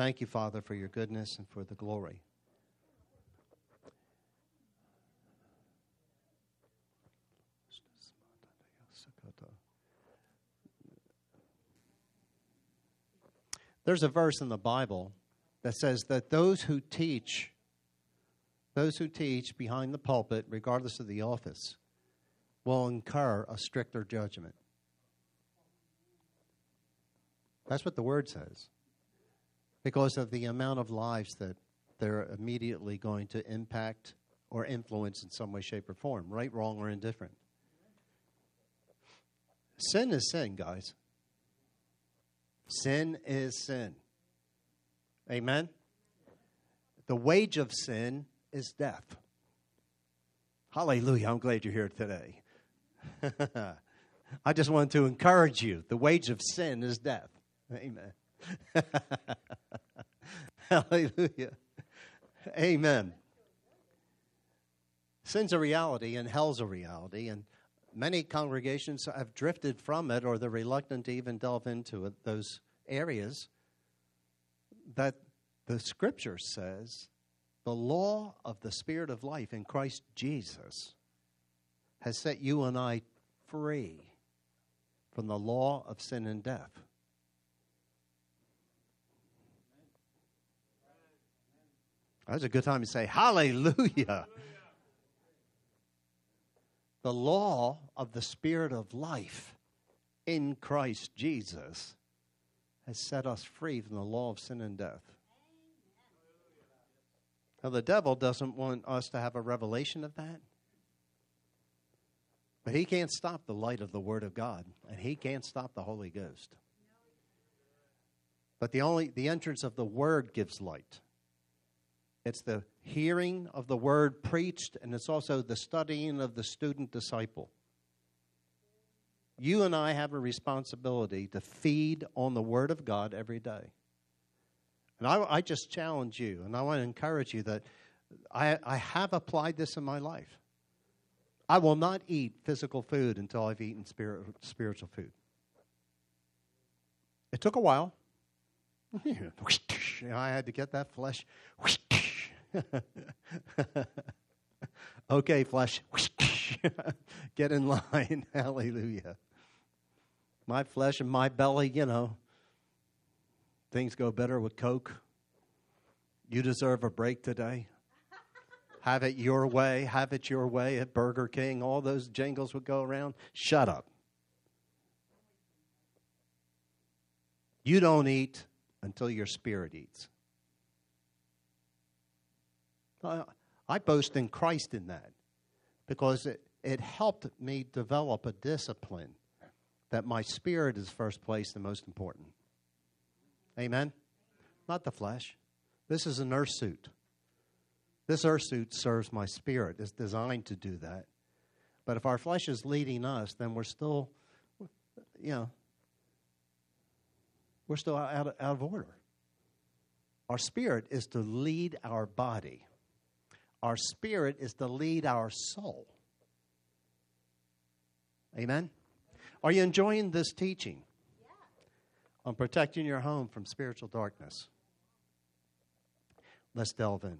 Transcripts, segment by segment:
Thank you, Father, for your goodness and for the glory. There's a verse in the Bible that says that those who teach, those who teach behind the pulpit, regardless of the office, will incur a stricter judgment. That's what the word says. Because of the amount of lives that they're immediately going to impact or influence in some way, shape, or form, right, wrong, or indifferent. Sin is sin, guys. Sin is sin. Amen? The wage of sin is death. Hallelujah. I'm glad you're here today. I just wanted to encourage you. The wage of sin is death. Amen. Hallelujah. Amen. Sin's a reality and hell's a reality, and many congregations have drifted from it or they're reluctant to even delve into it, those areas that the scripture says the law of the spirit of life in Christ Jesus has set you and I free from the law of sin and death. That's a good time to say hallelujah the law of the Spirit of life in Christ Jesus has set us free from the law of sin and death. Now, the devil doesn't want us to have a revelation of that. But he can't stop the light of the Word of God, and he can't stop the Holy Ghost. But the only the entrance of the Word gives light. It's the hearing of the word preached, and it's also the studying of the student disciple. You and I have a responsibility to feed on the Word of God every day. And I, I just challenge you, and I want to encourage you that I, I have applied this in my life. I will not eat physical food until I've eaten spirit, spiritual food. It took a while. I had to get that flesh okay, flesh, get in line. Hallelujah. My flesh and my belly, you know, things go better with Coke. You deserve a break today. Have it your way. Have it your way at Burger King. All those jingles would go around. Shut up. You don't eat until your spirit eats. I boast in Christ in that because it, it helped me develop a discipline that my spirit is first place and most important. Amen? Not the flesh. This is an earth suit. This earth suit serves my spirit. It's designed to do that. But if our flesh is leading us, then we're still, you know, we're still out of, out of order. Our spirit is to lead our body. Our spirit is to lead our soul. Amen? Are you enjoying this teaching on protecting your home from spiritual darkness? Let's delve in.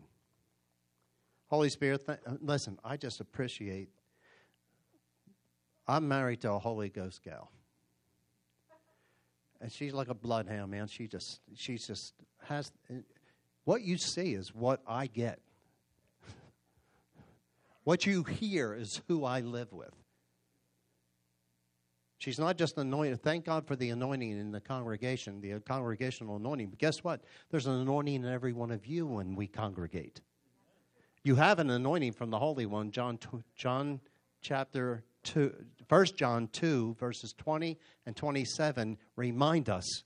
Holy Spirit, th- uh, listen, I just appreciate. I'm married to a Holy Ghost gal. And she's like a bloodhound, man. She just, she just has, uh, what you see is what I get. What you hear is who I live with. She's not just anointed. Thank God for the anointing in the congregation, the congregational anointing. But guess what? There's an anointing in every one of you when we congregate. You have an anointing from the Holy One. John, John chapter 2, 1 John 2, verses 20 and 27 remind us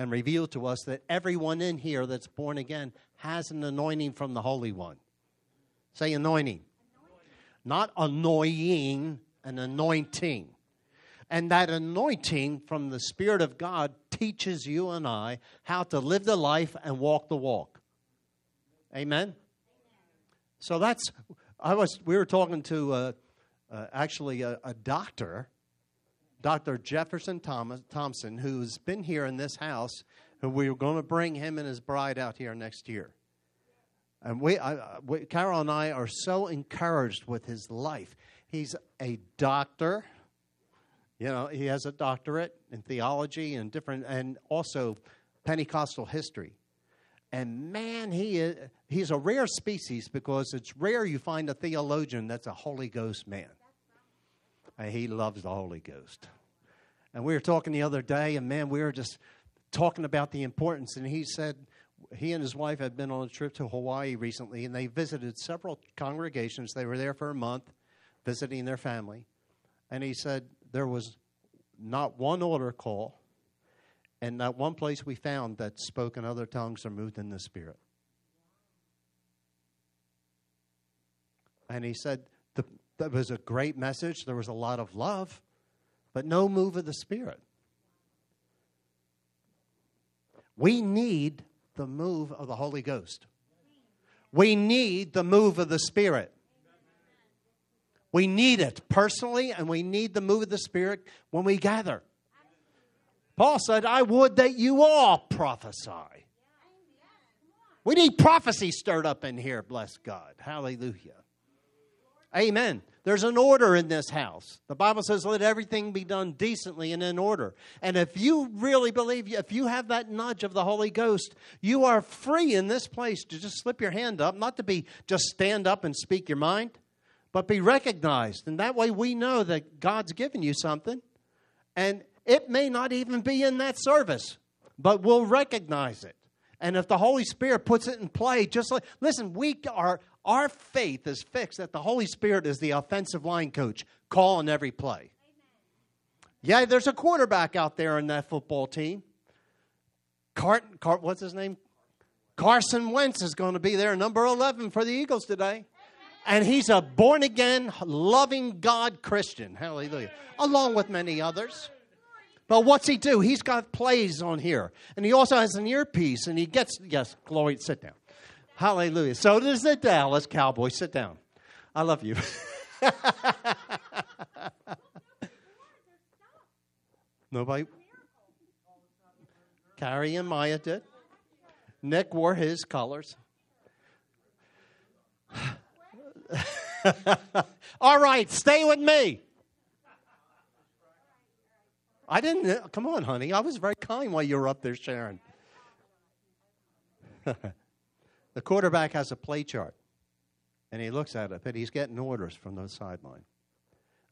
and reveal to us that everyone in here that's born again has an anointing from the Holy One. Say anointing not annoying, an anointing. And that anointing from the Spirit of God teaches you and I how to live the life and walk the walk. Amen? So that's, I was, we were talking to uh, uh, actually a, a, doctor, Dr. Jefferson Thomas, Thompson, who's been here in this house And we were going to bring him and his bride out here next year. And we, I, we, Carol and I are so encouraged with his life. He's a doctor. You know, he has a doctorate in theology and different, and also Pentecostal history. And man, he is, he's a rare species because it's rare you find a theologian that's a Holy Ghost man. And he loves the Holy Ghost. And we were talking the other day, and man, we were just talking about the importance. And he said he and his wife had been on a trip to Hawaii recently, and they visited several congregations. They were there for a month visiting their family. And he said there was not one altar call and not one place we found that spoke in other tongues or moved in the Spirit. And he said the, that was a great message. There was a lot of love, but no move of the Spirit. We need the move of the Holy Ghost. We need the move of the Spirit. We need it personally, and we need the move of the Spirit when we gather. Paul said, I would that you all prophesy. We need prophecy stirred up in here, bless God. Hallelujah. Amen. There's an order in this house. The Bible says, let everything be done decently and in order. And if you really believe, if you have that nudge of the Holy Ghost, you are free in this place to just slip your hand up, not to be just stand up and speak your mind, but be recognized. And that way we know that God's given you something. And it may not even be in that service, but we'll recognize it. And if the Holy Spirit puts it in play, just like, listen, we are our faith is fixed that the Holy Spirit is the offensive line coach calling every play. Yeah, there's a quarterback out there in that football team. Cart, Cart what's his name? Carson Wentz is going to be there, number 11 for the Eagles today. And he's a born again, loving God Christian. Hallelujah. Along with many others. But what's he do? He's got plays on here. And he also has an earpiece and he gets, yes, Glory, sit down. Hallelujah. So does the Dallas Cowboys. Sit down. I love you. Nobody. Carrie and Maya did. Nick wore his colors. All right, stay with me. I didn't. Come on, honey. I was very kind while you were up there sharing. The quarterback has a play chart, and he looks at it, but he's getting orders from the sideline.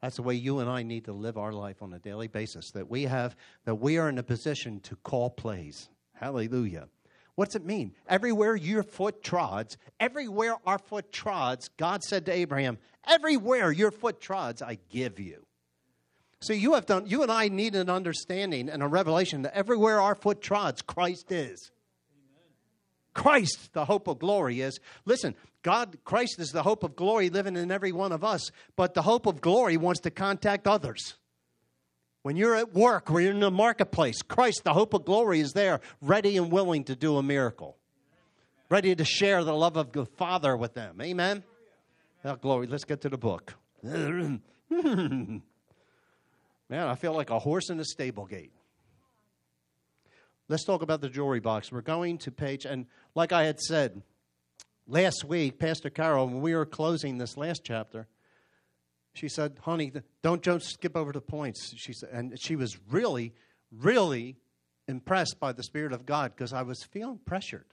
That's the way you and I need to live our life on a daily basis. That we have, that we are in a position to call plays. Hallelujah. What's it mean? Everywhere your foot trods, everywhere our foot trods, God said to Abraham, everywhere your foot trods, I give you. So you have done, you and I need an understanding and a revelation that everywhere our foot trods, Christ is. Christ, the hope of glory, is. Listen, God, Christ is the hope of glory living in every one of us, but the hope of glory wants to contact others. When you're at work, when you're in the marketplace, Christ, the hope of glory, is there, ready and willing to do a miracle, ready to share the love of the Father with them. Amen? Oh, glory. Let's get to the book. Man, I feel like a horse in a stable gate. Let's talk about the jewelry box. We're going to page, and like I had said last week, Pastor Carol, when we were closing this last chapter, she said, "Honey, don't just skip over the points." She said, and she was really, really impressed by the Spirit of God because I was feeling pressured.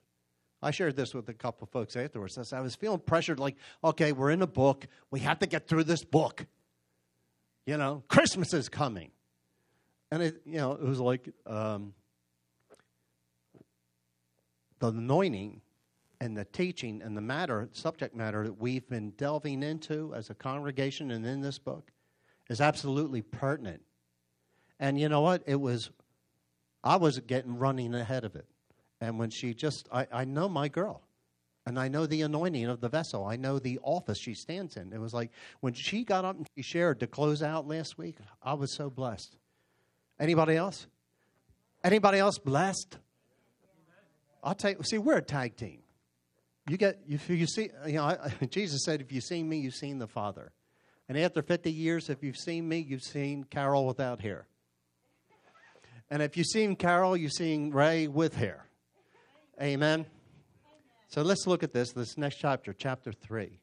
I shared this with a couple of folks afterwards. I, said, I was feeling pressured, like, okay, we're in a book. We have to get through this book. You know, Christmas is coming. And it, you know, it was like, um, the anointing and the teaching and the matter, subject matter that we've been delving into as a congregation and in this book is absolutely pertinent. And you know what? It was, I was getting running ahead of it. And when she just, I, I know my girl. And I know the anointing of the vessel. I know the office she stands in. It was like when she got up and she shared to close out last week, I was so blessed. Anybody else? Anybody else blessed? I'll you, see, we're a tag team. You get, you see, you know, I, Jesus said, if you've seen me, you've seen the Father. And after 50 years, if you've seen me, you've seen Carol without hair. And if you've seen Carol, you've seen Ray with hair. Amen. So let's look at this, this next chapter, chapter 3.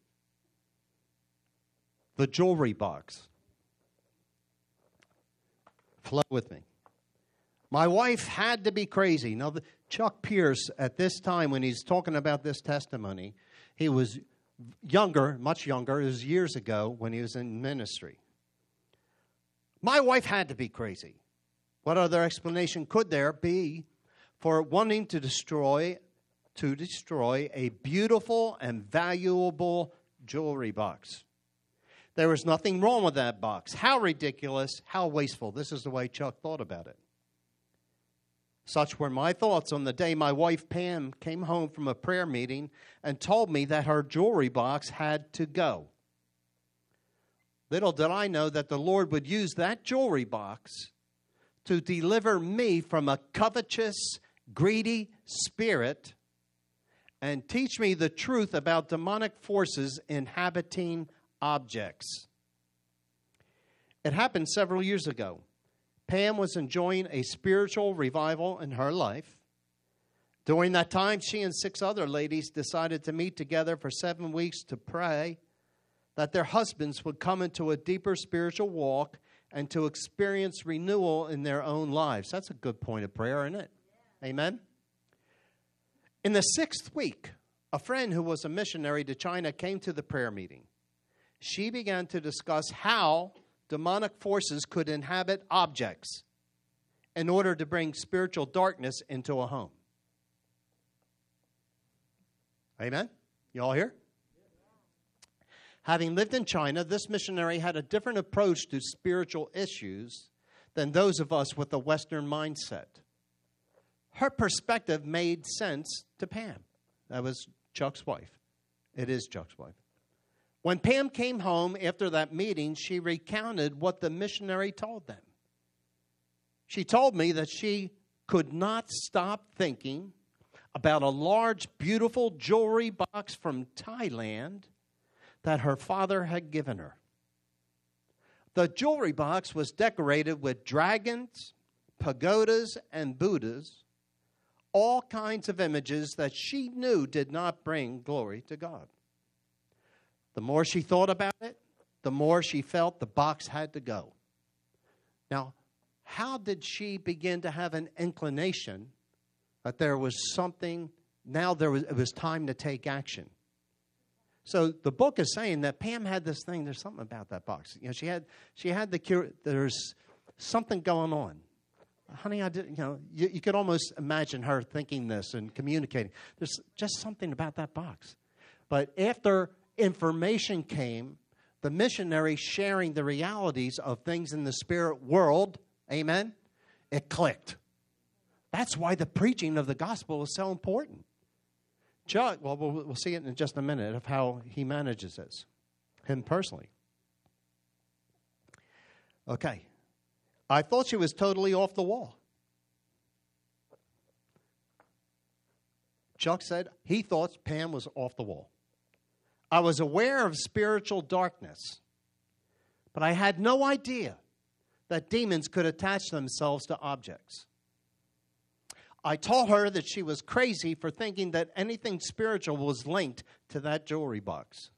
The jewelry box. Flow with me. My wife had to be crazy. Now, the, Chuck Pierce, at this time when he's talking about this testimony, he was younger, much younger. It was years ago when he was in ministry. My wife had to be crazy. What other explanation could there be for wanting to destroy to destroy a beautiful and valuable jewelry box? There was nothing wrong with that box. How ridiculous, how wasteful. This is the way Chuck thought about it. Such were my thoughts on the day my wife Pam came home from a prayer meeting and told me that her jewelry box had to go. Little did I know that the Lord would use that jewelry box to deliver me from a covetous, greedy spirit and teach me the truth about demonic forces inhabiting objects. It happened several years ago. Pam was enjoying a spiritual revival in her life. During that time, she and six other ladies decided to meet together for seven weeks to pray that their husbands would come into a deeper spiritual walk and to experience renewal in their own lives. That's a good point of prayer, isn't it? Amen. In the sixth week, a friend who was a missionary to China came to the prayer meeting. She began to discuss how demonic forces could inhabit objects in order to bring spiritual darkness into a home. Amen? You all here? Having lived in China, this missionary had a different approach to spiritual issues than those of us with a Western mindset. Her perspective made sense to Pam. That was Chuck's wife. It is Chuck's wife. When Pam came home after that meeting, she recounted what the missionary told them. She told me that she could not stop thinking about a large, beautiful jewelry box from Thailand that her father had given her. The jewelry box was decorated with dragons, pagodas, and Buddhas, all kinds of images that she knew did not bring glory to God. The more she thought about it, the more she felt the box had to go. Now, how did she begin to have an inclination that there was something, now there was, it was time to take action? So the book is saying that Pam had this thing. There's something about that box. You know, she had she had the cure. There's something going on, honey. I didn't. You know, you, you could almost imagine her thinking this and communicating. There's just something about that box. But after information came, the missionary sharing the realities of things in the spirit world, amen, it clicked. That's why the preaching of the gospel is so important. Chuck, well, well, see it in just a minute of how he manages this, him personally. Okay. I thought she was totally off the wall. Chuck said he thought Pam was off the wall. I was aware of spiritual darkness, but I had no idea that demons could attach themselves to objects. I told her that she was crazy for thinking that anything spiritual was linked to that jewelry box.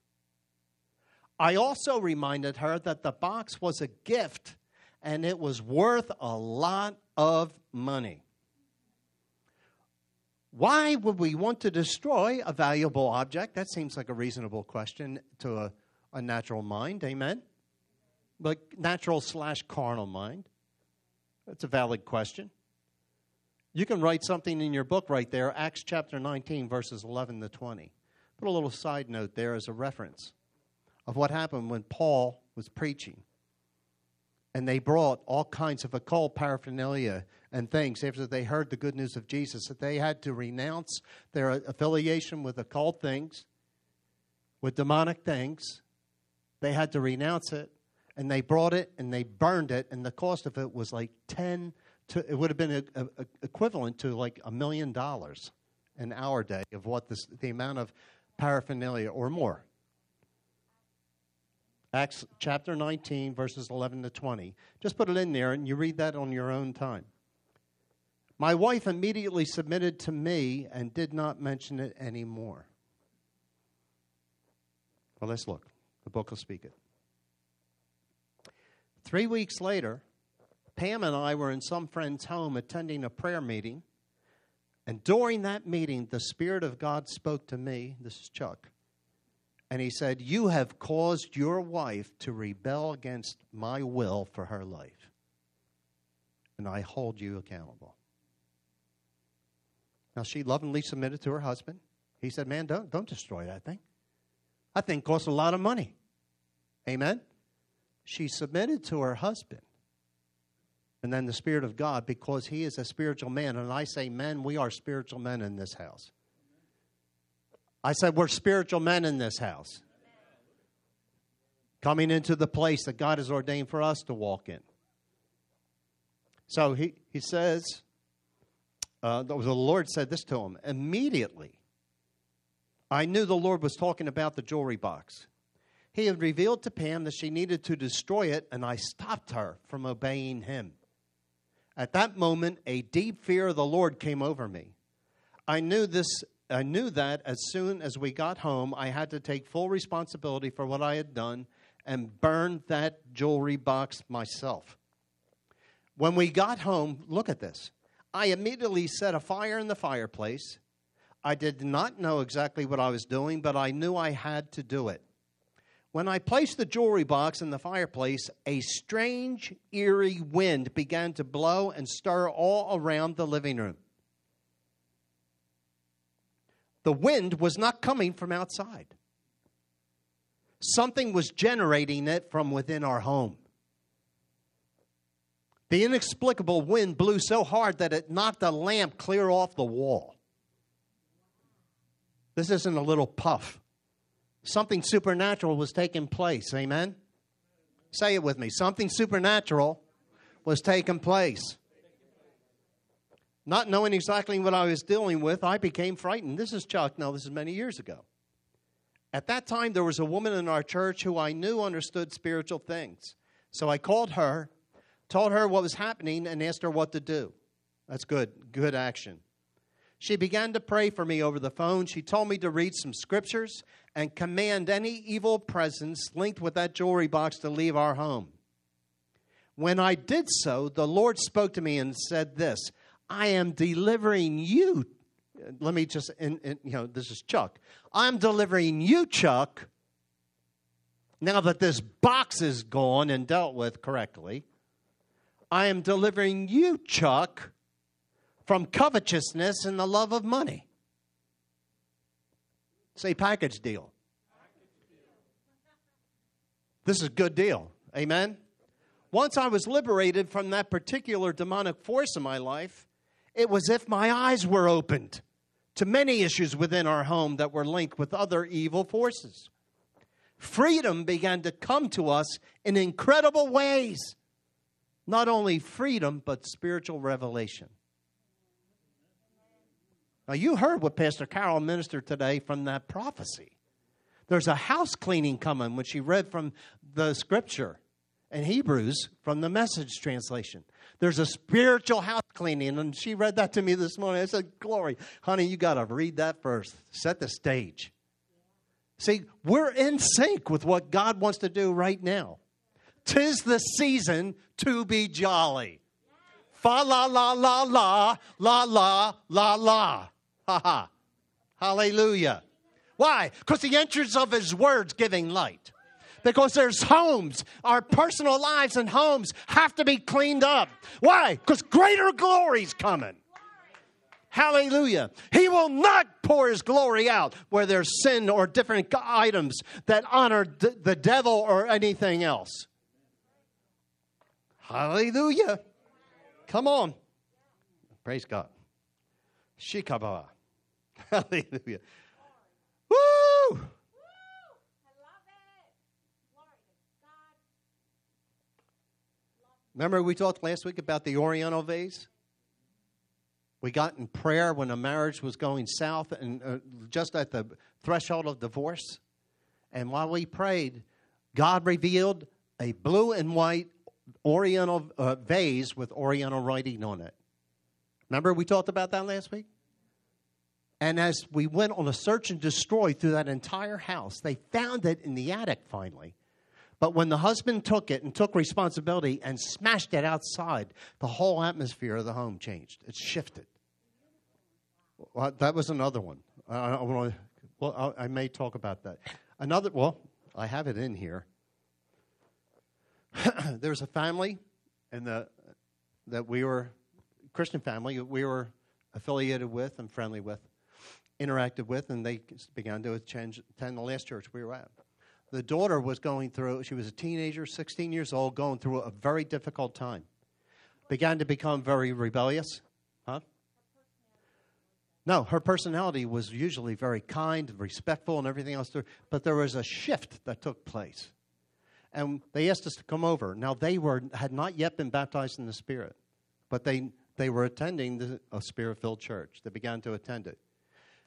I also reminded her that the box was a gift and it was worth a lot of money. Why would we want to destroy a valuable object? That seems like a reasonable question to a, a natural mind. Amen? But natural slash carnal mind. That's a valid question. You can write something in your book right there, Acts chapter 19, verses 11 to 20. Put a little side note there as a reference of what happened when Paul was preaching. And they brought all kinds of occult paraphernalia and things after they heard the good news of Jesus, that they had to renounce their affiliation with occult things, with demonic things. They had to renounce it, and they brought it and they burned it, and the cost of it was like 10 to, it would have been a, a, a equivalent to like a million dollars in our day of what this, the amount of paraphernalia or more. Acts chapter 19, verses 11 to 20. Just put it in there and you read that on your own time. My wife immediately submitted to me and did not mention it anymore. Well, let's look. The book will speak it. Three weeks later, Pam and I were in some friend's home attending a prayer meeting. And during that meeting, the Spirit of God spoke to me. This is Chuck. And he said, You have caused your wife to rebel against my will for her life. And I hold you accountable. Now, she lovingly submitted to her husband. He said, Man, don't, don't destroy that thing. That thing costs a lot of money. Amen? She submitted to her husband. And then the Spirit of God, because he is a spiritual man. And I say, men, we are spiritual men in this house. I said, we're spiritual men in this house. Coming into the place that God has ordained for us to walk in. So he, he says, uh, the Lord said this to him immediately. I knew the Lord was talking about the jewelry box. He had revealed to Pam that she needed to destroy it, and I stopped her from obeying him. At that moment, a deep fear of the Lord came over me. I knew this I knew that as soon as we got home, I had to take full responsibility for what I had done and burn that jewelry box myself. When we got home, look at this. I immediately set a fire in the fireplace. I did not know exactly what I was doing, but I knew I had to do it. When I placed the jewelry box in the fireplace, a strange, eerie wind began to blow and stir all around the living room. The wind was not coming from outside, something was generating it from within our home. The inexplicable wind blew so hard that it knocked a lamp clear off the wall. This isn't a little puff. Something supernatural was taking place. Amen? Say it with me. Something supernatural was taking place. Not knowing exactly what I was dealing with, I became frightened. This is Chuck. Now, this is many years ago. At that time, there was a woman in our church who I knew understood spiritual things. So I called her, told her what was happening, and asked her what to do. That's good. Good action. She began to pray for me over the phone. She told me to read some scriptures and command any evil presence linked with that jewelry box to leave our home. When I did so, the Lord spoke to me and said this I am delivering you. Let me just, in, you know, this is Chuck. I'm delivering you, Chuck, now that this box is gone and dealt with correctly. I am delivering you, Chuck, from covetousness and the love of money. Say package deal. This is a good deal. Amen. Once I was liberated from that particular demonic force in my life, it was if my eyes were opened to many issues within our home that were linked with other evil forces. Freedom began to come to us in incredible ways. Not only freedom, but spiritual revelation. Now, you heard what Pastor Carol ministered today from that prophecy. There's a house cleaning coming when she read from the scripture in Hebrews from the message translation. There's a spiritual house cleaning, and she read that to me this morning. I said, Glory, honey, you got to read that first. Set the stage. See, we're in sync with what God wants to do right now. Tis the season to be jolly. Fa la la la la, la la la la. Ha ha. Hallelujah. Why? Because the entrance of his words giving light. Because there's homes, our personal lives and homes have to be cleaned up. Why? Because greater glory's coming. Hallelujah. He will not pour his glory out where there's sin or different items that honor the devil or anything else. Hallelujah. Come on. Praise God. Shikabah. Hallelujah. Woo! I love it. Remember, we talked last week about the Oriental vase? We got in prayer when a marriage was going south and uh, just at the threshold of divorce. And while we prayed, God revealed a blue and white Oriental uh, vase with Oriental writing on it. Remember we talked about that last week? And as we went on a search and destroy through that entire house, they found it in the attic finally. But when the husband took it and took responsibility and smashed it outside, the whole atmosphere of the home changed. It shifted. Well, that was another one. I, I, want to well, I, I may talk about that. Another, well, I have it in here. There's a family and the that we were Christian family we were affiliated with and friendly with, interacted with, and they began to attend, attend the last church we were at. The daughter was going through; she was a teenager, 16 years old, going through a very difficult time. Began to become very rebellious. Huh? No, her personality was usually very kind, and respectful, and everything else. But there was a shift that took place and they asked us to come over. Now they were had not yet been baptized in the Spirit, but they they were attending the, a Spirit-filled church. They began to attend it,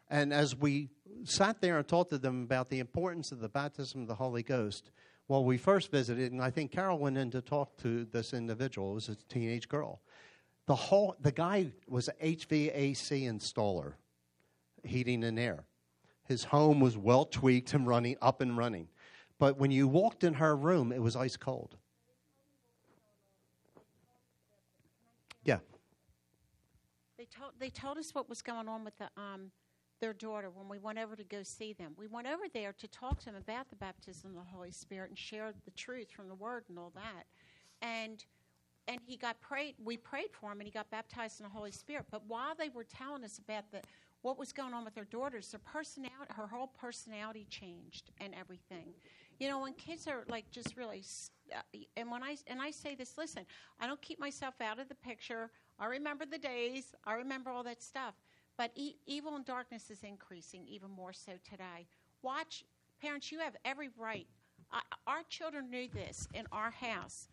and as we sat there and talked to them about the importance of the baptism of the Holy Ghost, well, we first visited, and I think Carol went in to talk to this individual. It was a teenage girl. The whole the guy was an HVAC installer, heating and air. His home was well tweaked and running up and running. But when you walked in her room, it was ice cold. Yeah. They told they told us what was going on with the um, their daughter when we went over to go see them. We went over there to talk to them about the baptism of the Holy Spirit and share the truth from the Word and all that. And and he got prayed. We prayed for him, and he got baptized in the Holy Spirit. But while they were telling us about the what was going on with their daughters, their personality, her whole personality changed and everything. You know, when kids are like just really, uh, and when I and I say this, listen, I don't keep myself out of the picture. I remember the days. I remember all that stuff. But e- evil and darkness is increasing even more so today. Watch, parents. You have every right. Our children knew this in our house.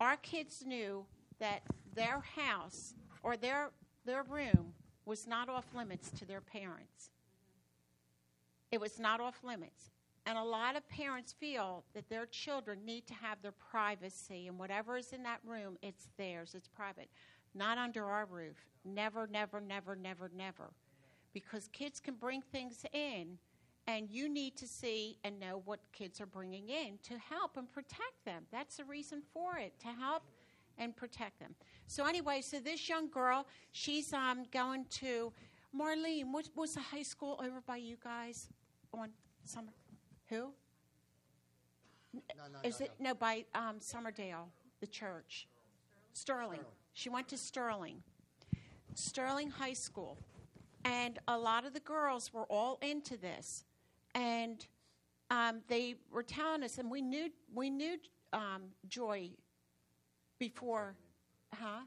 Our kids knew that their house or their their room was not off limits to their parents. It was not off limits. And a lot of parents feel that their children need to have their privacy, and whatever is in that room, it's theirs, it's private. Not under our roof. Never, never, never, never, never. Because kids can bring things in, and you need to see and know what kids are bringing in to help and protect them. That's the reason for it, to help and protect them. So, anyway, so this young girl, she's um, going to Marlene. What was the high school over by you guys on summer? Who? No, no, Is no, it no by um, Somerdale, the church? Sterling. She went to Sterling, Sterling High School, and a lot of the girls were all into this, and um, they were telling us, and we knew we knew um, Joy before, huh?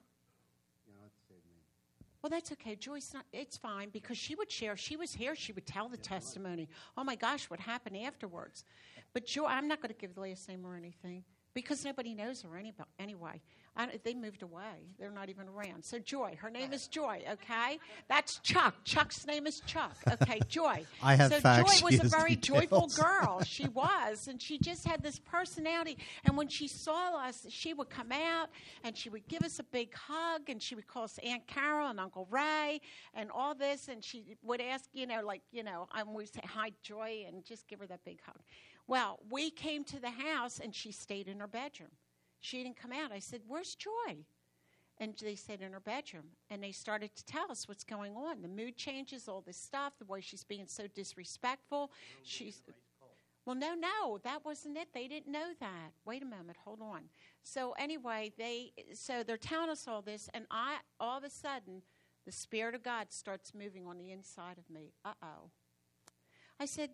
Well, that's okay. Joyce, not, it's fine because she would share. If she was here, she would tell the testimony. Oh my gosh, what happened afterwards? But Joy, I'm not going to give the last name or anything because nobody knows her any, anyway. I, they moved away. They're not even around. So Joy, her name is Joy. Okay, that's Chuck. Chuck's name is Chuck. Okay, Joy. I have so facts. Joy was a very details. joyful girl. She was, and she just had this personality. And when she saw us, she would come out and she would give us a big hug, and she would call us Aunt Carol and Uncle Ray and all this, and she would ask, you know, like, you know, and we'd say hi, Joy, and just give her that big hug. Well, we came to the house, and she stayed in her bedroom. She didn't come out. I said, "Where's Joy?" And they said in her bedroom. And they started to tell us what's going on. The mood changes, all this stuff, the way she's being so disrespectful. She's. Well, no, no, that wasn't it. They didn't know that. Wait a moment, hold on. So anyway, they so they're telling us all this, and I all of a sudden the Spirit of God starts moving on the inside of me. Uh oh. I said,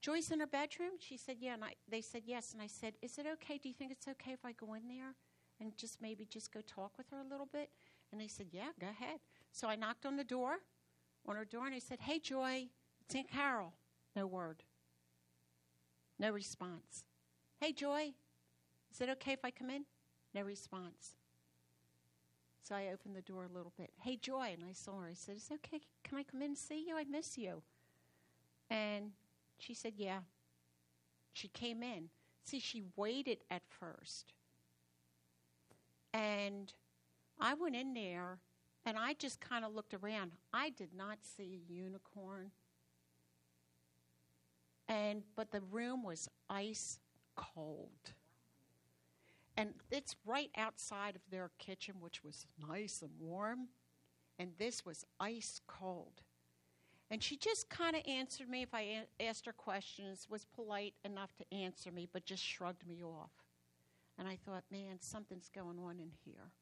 Joyce in her bedroom? She said, Yeah. And I, they said, Yes. And I said, Is it okay? Do you think it's okay if I go in there and just maybe just go talk with her a little bit? And they said, Yeah, go ahead. So I knocked on the door, on her door, and I said, Hey, Joy, it's Aunt Carol. No word. No response. Hey, Joy, is it okay if I come in? No response. So I opened the door a little bit. Hey, Joy. And I saw her. I said, It's okay? Can I come in and see you? I miss you. And she said, Yeah. She came in. See, she waited at first. And I went in there And I just kind of looked around. I did not see a unicorn. And but the room was ice cold. And it's right outside of their kitchen, which was nice and warm. And this was ice cold. And she just kind of answered me if I asked her questions, was polite enough to answer me, but just shrugged me off. And I thought, man, something's going on in here.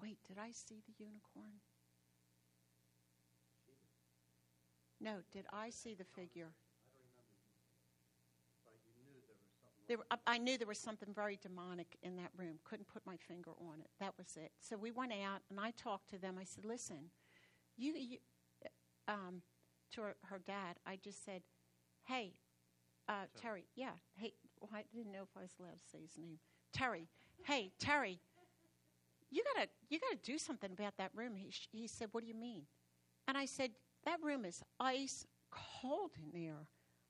Wait, did I see the unicorn? No, did I see the figure? There, I knew there was something very demonic in that room. Couldn't put my finger on it. That was it. So we went out, and I talked to them. I said, "Listen, you, you um, to her, her dad. I just said, "Hey, uh, Terry. Yeah. Hey, well, I didn't know if I was allowed to say his name. Terry. Hey, Terry. You gotta, you gotta do something about that room." He, sh- he said, "What do you mean?" And I said, "That room is ice cold in there."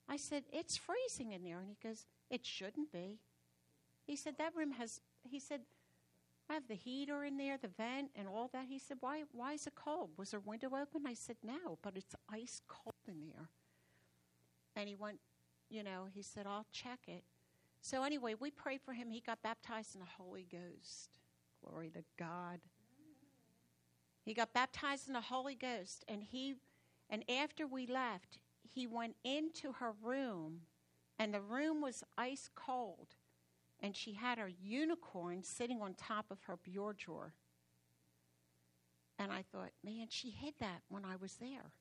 I said, "It's freezing in there," and he goes, "It shouldn't be." He said, "That room has." He said, I have the heater in there, the vent, and all that. He said, why, why is it cold? Was there window open? I said, No, but it's ice cold in there. And he went, You know, he said, I'll check it. So anyway, we prayed for him. He got baptized in the Holy Ghost. Glory to God. He got baptized in the Holy Ghost, and he, and after we left, he went into her room, and the room was ice cold and she had her unicorn sitting on top of her bureau drawer. And I thought, man, she hid that when I was there.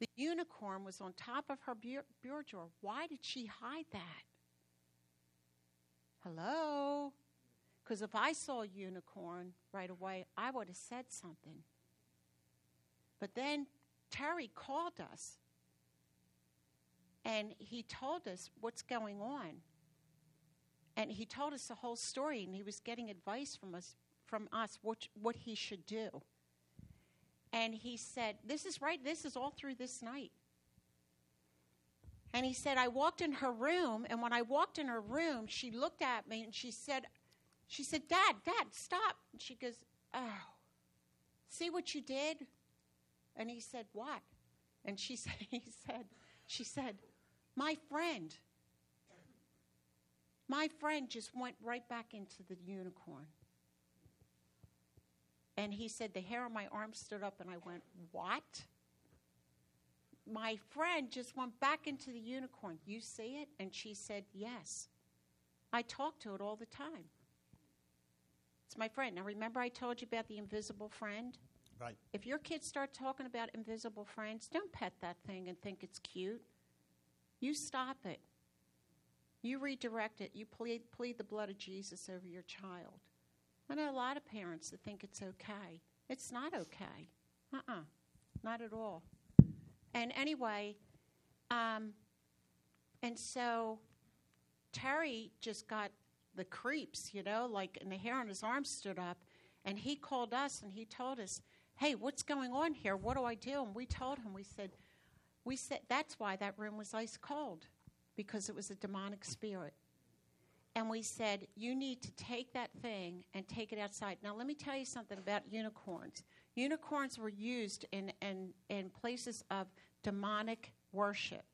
The unicorn was on top of her bureau, drawer. Why did she hide that? Hello? Because if I saw a unicorn right away, I would have said something. But then Terry called us and he told us what's going on and he told us the whole story and he was getting advice from us from us what what he should do. And he said this is right this is all through this night. And he said i walked in her room and when i walked in her room she looked at me and she said she said dad dad stop. And she goes oh see what you did? And he said what? And she said he said she said my friend my friend just went right back into the unicorn. And he said, The hair on my arm stood up, and I went, What? My friend just went back into the unicorn. You see it? And she said, Yes. I talk to it all the time. It's my friend. Now, remember, I told you about the invisible friend? Right. If your kids start talking about invisible friends, don't pet that thing and think it's cute. You stop it. You redirect it. You plead, plead the blood of Jesus over your child. I know a lot of parents that think it's okay. It's not okay. Uh uh Not at all. And anyway, um, and so Terry just got the creeps, you know, like, and the hair on his arm stood up. And he called us and he told us, hey, what's going on here? What do I do? And we told him, we said, we said, that's why that room was ice cold because it was a demonic spirit. And we said, You need to take that thing and take it outside. Now, let me tell you something about unicorns. Unicorns were used in, in, in places of demonic worship.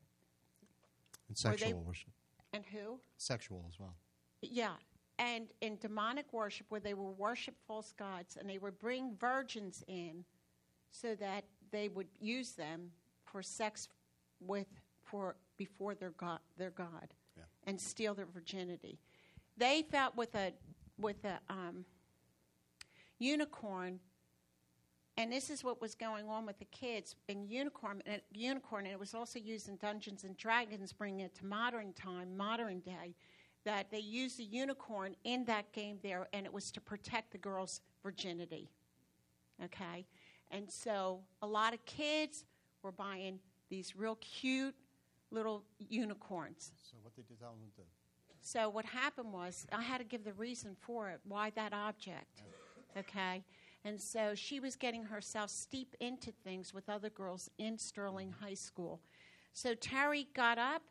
And Were they- sexual worship. And who? Sexual as well. Yeah. And in demonic worship, where they would worship false gods and they would bring virgins in so that they would use them for sex with for before their god their god Yeah. and steal their virginity. They felt with a with a um, unicorn, and this is what was going on with the kids in unicorn. And unicorn, and it was also used in Dungeons and Dragons, bringing it to modern time, modern day. That they used the unicorn in that game there, and it was to protect the girl's virginity. Okay, and so a lot of kids were buying these real cute little unicorns. So what did you tell them to do? So what happened was I had to give the reason for it, why that object. Okay? And so she was getting herself steep into things with other girls in Sterling mm-hmm. High School. So Terry got up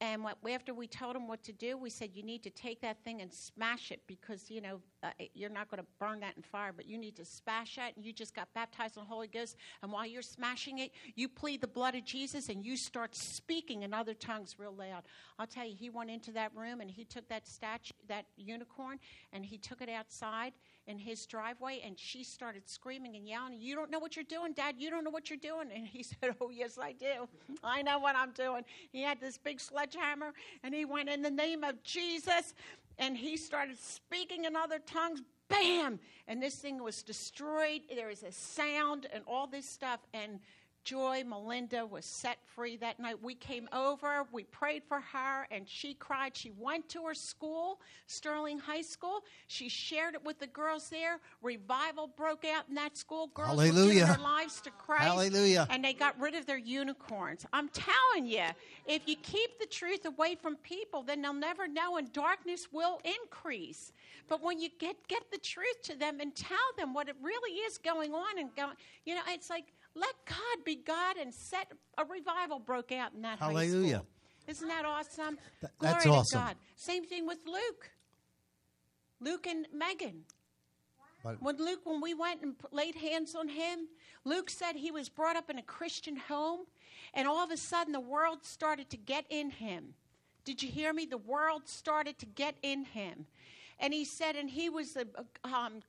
and what, after we told him what to do, we said, You need to take that thing and smash it because, you know, uh, you're not going to burn that in fire, but you need to smash that. And you just got baptized in the Holy Ghost. And while you're smashing it, you plead the blood of Jesus and you start speaking in other tongues real loud. I'll tell you, he went into that room and he took that statue, that unicorn, and he took it outside in his driveway and she started screaming and yelling, You don't know what you're doing, Dad. You don't know what you're doing. And he said, Oh, yes, I do. I know what I'm doing. He had this big sledgehammer and he went in the name of Jesus and he started speaking in other tongues. Bam! And this thing was destroyed. There was a sound and all this stuff. And Joy Melinda was set free that night. We came over, we prayed for her, and she cried. She went to her school, Sterling High School. She shared it with the girls there. Revival broke out in that school. Girls Hallelujah. were their lives to Christ. Hallelujah. And they got rid of their unicorns. I'm telling you, if you keep the truth away from people, then they'll never know, and darkness will increase. But when you get get the truth to them and tell them what it really is going on, and going, you know, it's like let God be God and set a revival broke out in that high Hallelujah. school. Isn't that awesome? Th- Glory that's to awesome. God. Same thing with Luke. Luke and Megan. But When Luke, when we went and laid hands on him, Luke said he was brought up in a Christian home, and all of a sudden the world started to get in him. Did you hear me? The world started to get in him. And he said, and he was a, a, um,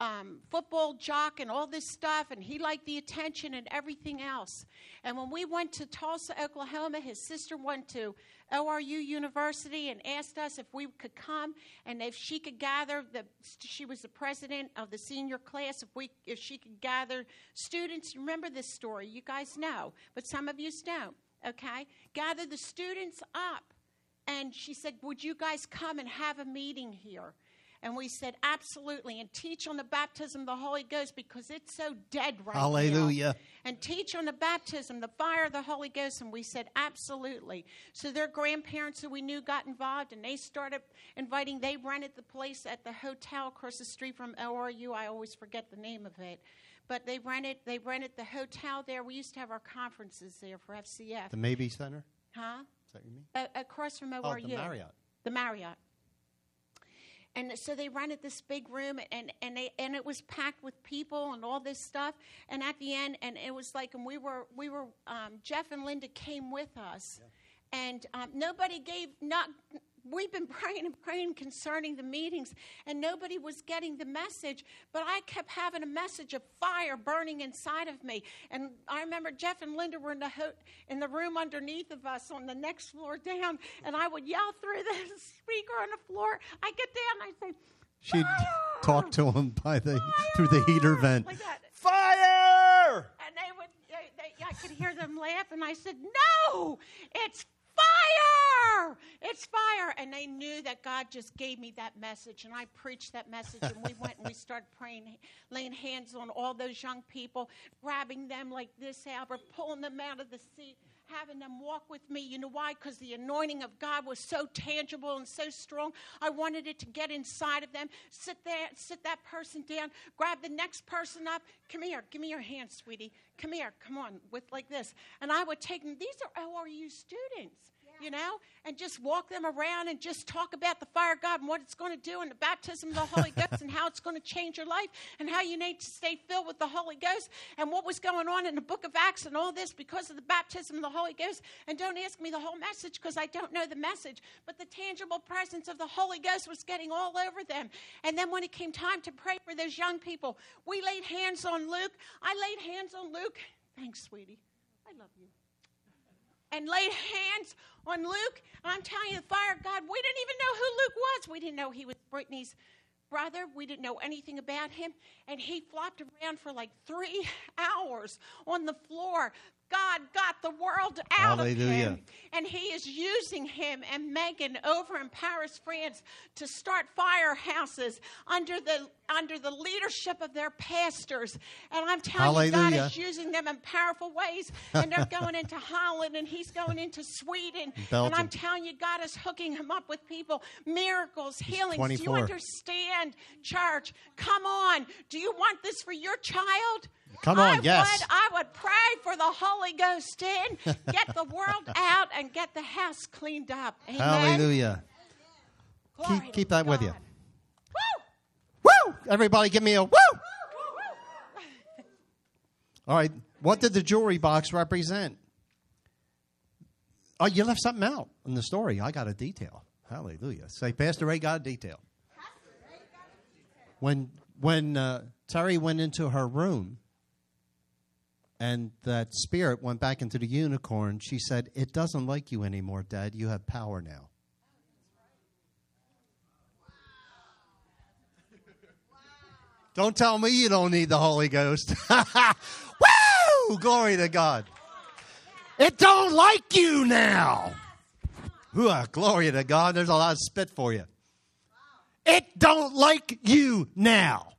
um, football jock and all this stuff, and he liked the attention and everything else. And when we went to Tulsa, Oklahoma, his sister went to ORU University and asked us if we could come and if she could gather the. She was the president of the senior class. If we, if she could gather students, remember this story? You guys know, but some of you don't. Okay, gather the students up, and she said, "Would you guys come and have a meeting here?" And we said, absolutely. And teach on the baptism of the Holy Ghost because it's so dead right now. Hallelujah. And teach on the baptism, the fire of the Holy Ghost. And we said, absolutely. So their grandparents who we knew got involved and they started inviting, they rented the place at the hotel across the street from ORU. I always forget the name of it. But they rented, they rented the hotel there. We used to have our conferences there for FCF. the Mabee Center? huh? Is that what you mean? A- across from ORU. Oh, the Marriott. The Marriott. And so they rented this big room, and, and they and it was packed with people and all this stuff. And at the end, and it was like, and we were we were um, Jeff and Linda came with us, and um, nobody gave not. We've been praying and praying concerning the meetings, and nobody was getting the message. But I kept having a message of fire burning inside of me. And I remember Jeff and Linda were in the ho- in the room underneath of us on the next floor down, and I would yell through the speaker on the floor. I get down, and I say, She'd "Fire! talk to him by the through the heater vent. like that. Fire! And they would, they, they, I could hear them laugh, and I said, No, it's fire! It's fire. And they knew that God just gave me that message, and I preached that message, and we went and we started praying, laying hands on all those young people, grabbing them like this, Albert, pulling them out of the seat. Having them walk with me. You know why? Because the anointing of God was so tangible and so strong. I wanted it to get inside of them. Sit there, sit that person down, grab the next person up. Come here, give me your hand, sweetie. Come here, come on, with like this. And I would take them. These are ORU students you know, and just walk them around and just talk about the fire of God and what it's going to do and the baptism of the Holy Ghost and how it's going to change your life and how you need to stay filled with the Holy Ghost and what was going on in the book of Acts and all this because of the baptism of the Holy Ghost. And don't ask me the whole message because I don't know the message, but the tangible presence of the Holy Ghost was getting all over them. And then when it came time to pray for those young people, we laid hands on Luke. I laid hands on Luke. Thanks, sweetie. I love you and laid hands on Luke. And I'm telling you, the fire of God, we didn't even know who Luke was. We didn't know he was Brittany's brother. We didn't know anything about him. And he flopped around for like three hours on the floor. God got the world out of Hallelujah. him. And he is using him and Megan over in Paris, France, to start firehouses under the under the leadership of their pastors. And I'm telling you, God is using them in powerful ways. And they're going into Holland and he's going into Sweden. And I'm telling you, God is hooking him up with people, miracles, healings. Do you understand, church? Come on. Do you want this for your child? Come on, I yes. Would, I would pray for the Holy Ghost in, get the world out, and get the house cleaned up. Amen. Hallelujah. Glory Keep, keep that with you. Woo! Woo! Everybody give me a woo! All right. What did the jewelry box represent? Oh, you left something out in the story. I got a detail. Hallelujah. Say, Pastor Ray got a detail. When when uh, Terry went into her room and that spirit went back into the unicorn, she said, It doesn't like you anymore, Dad. You have power now. Don't tell me you don't need the Holy Ghost. Woo! Glory to God. It don't like you now. Ooh, glory to God. There's a lot of spit for you. It don't like you now.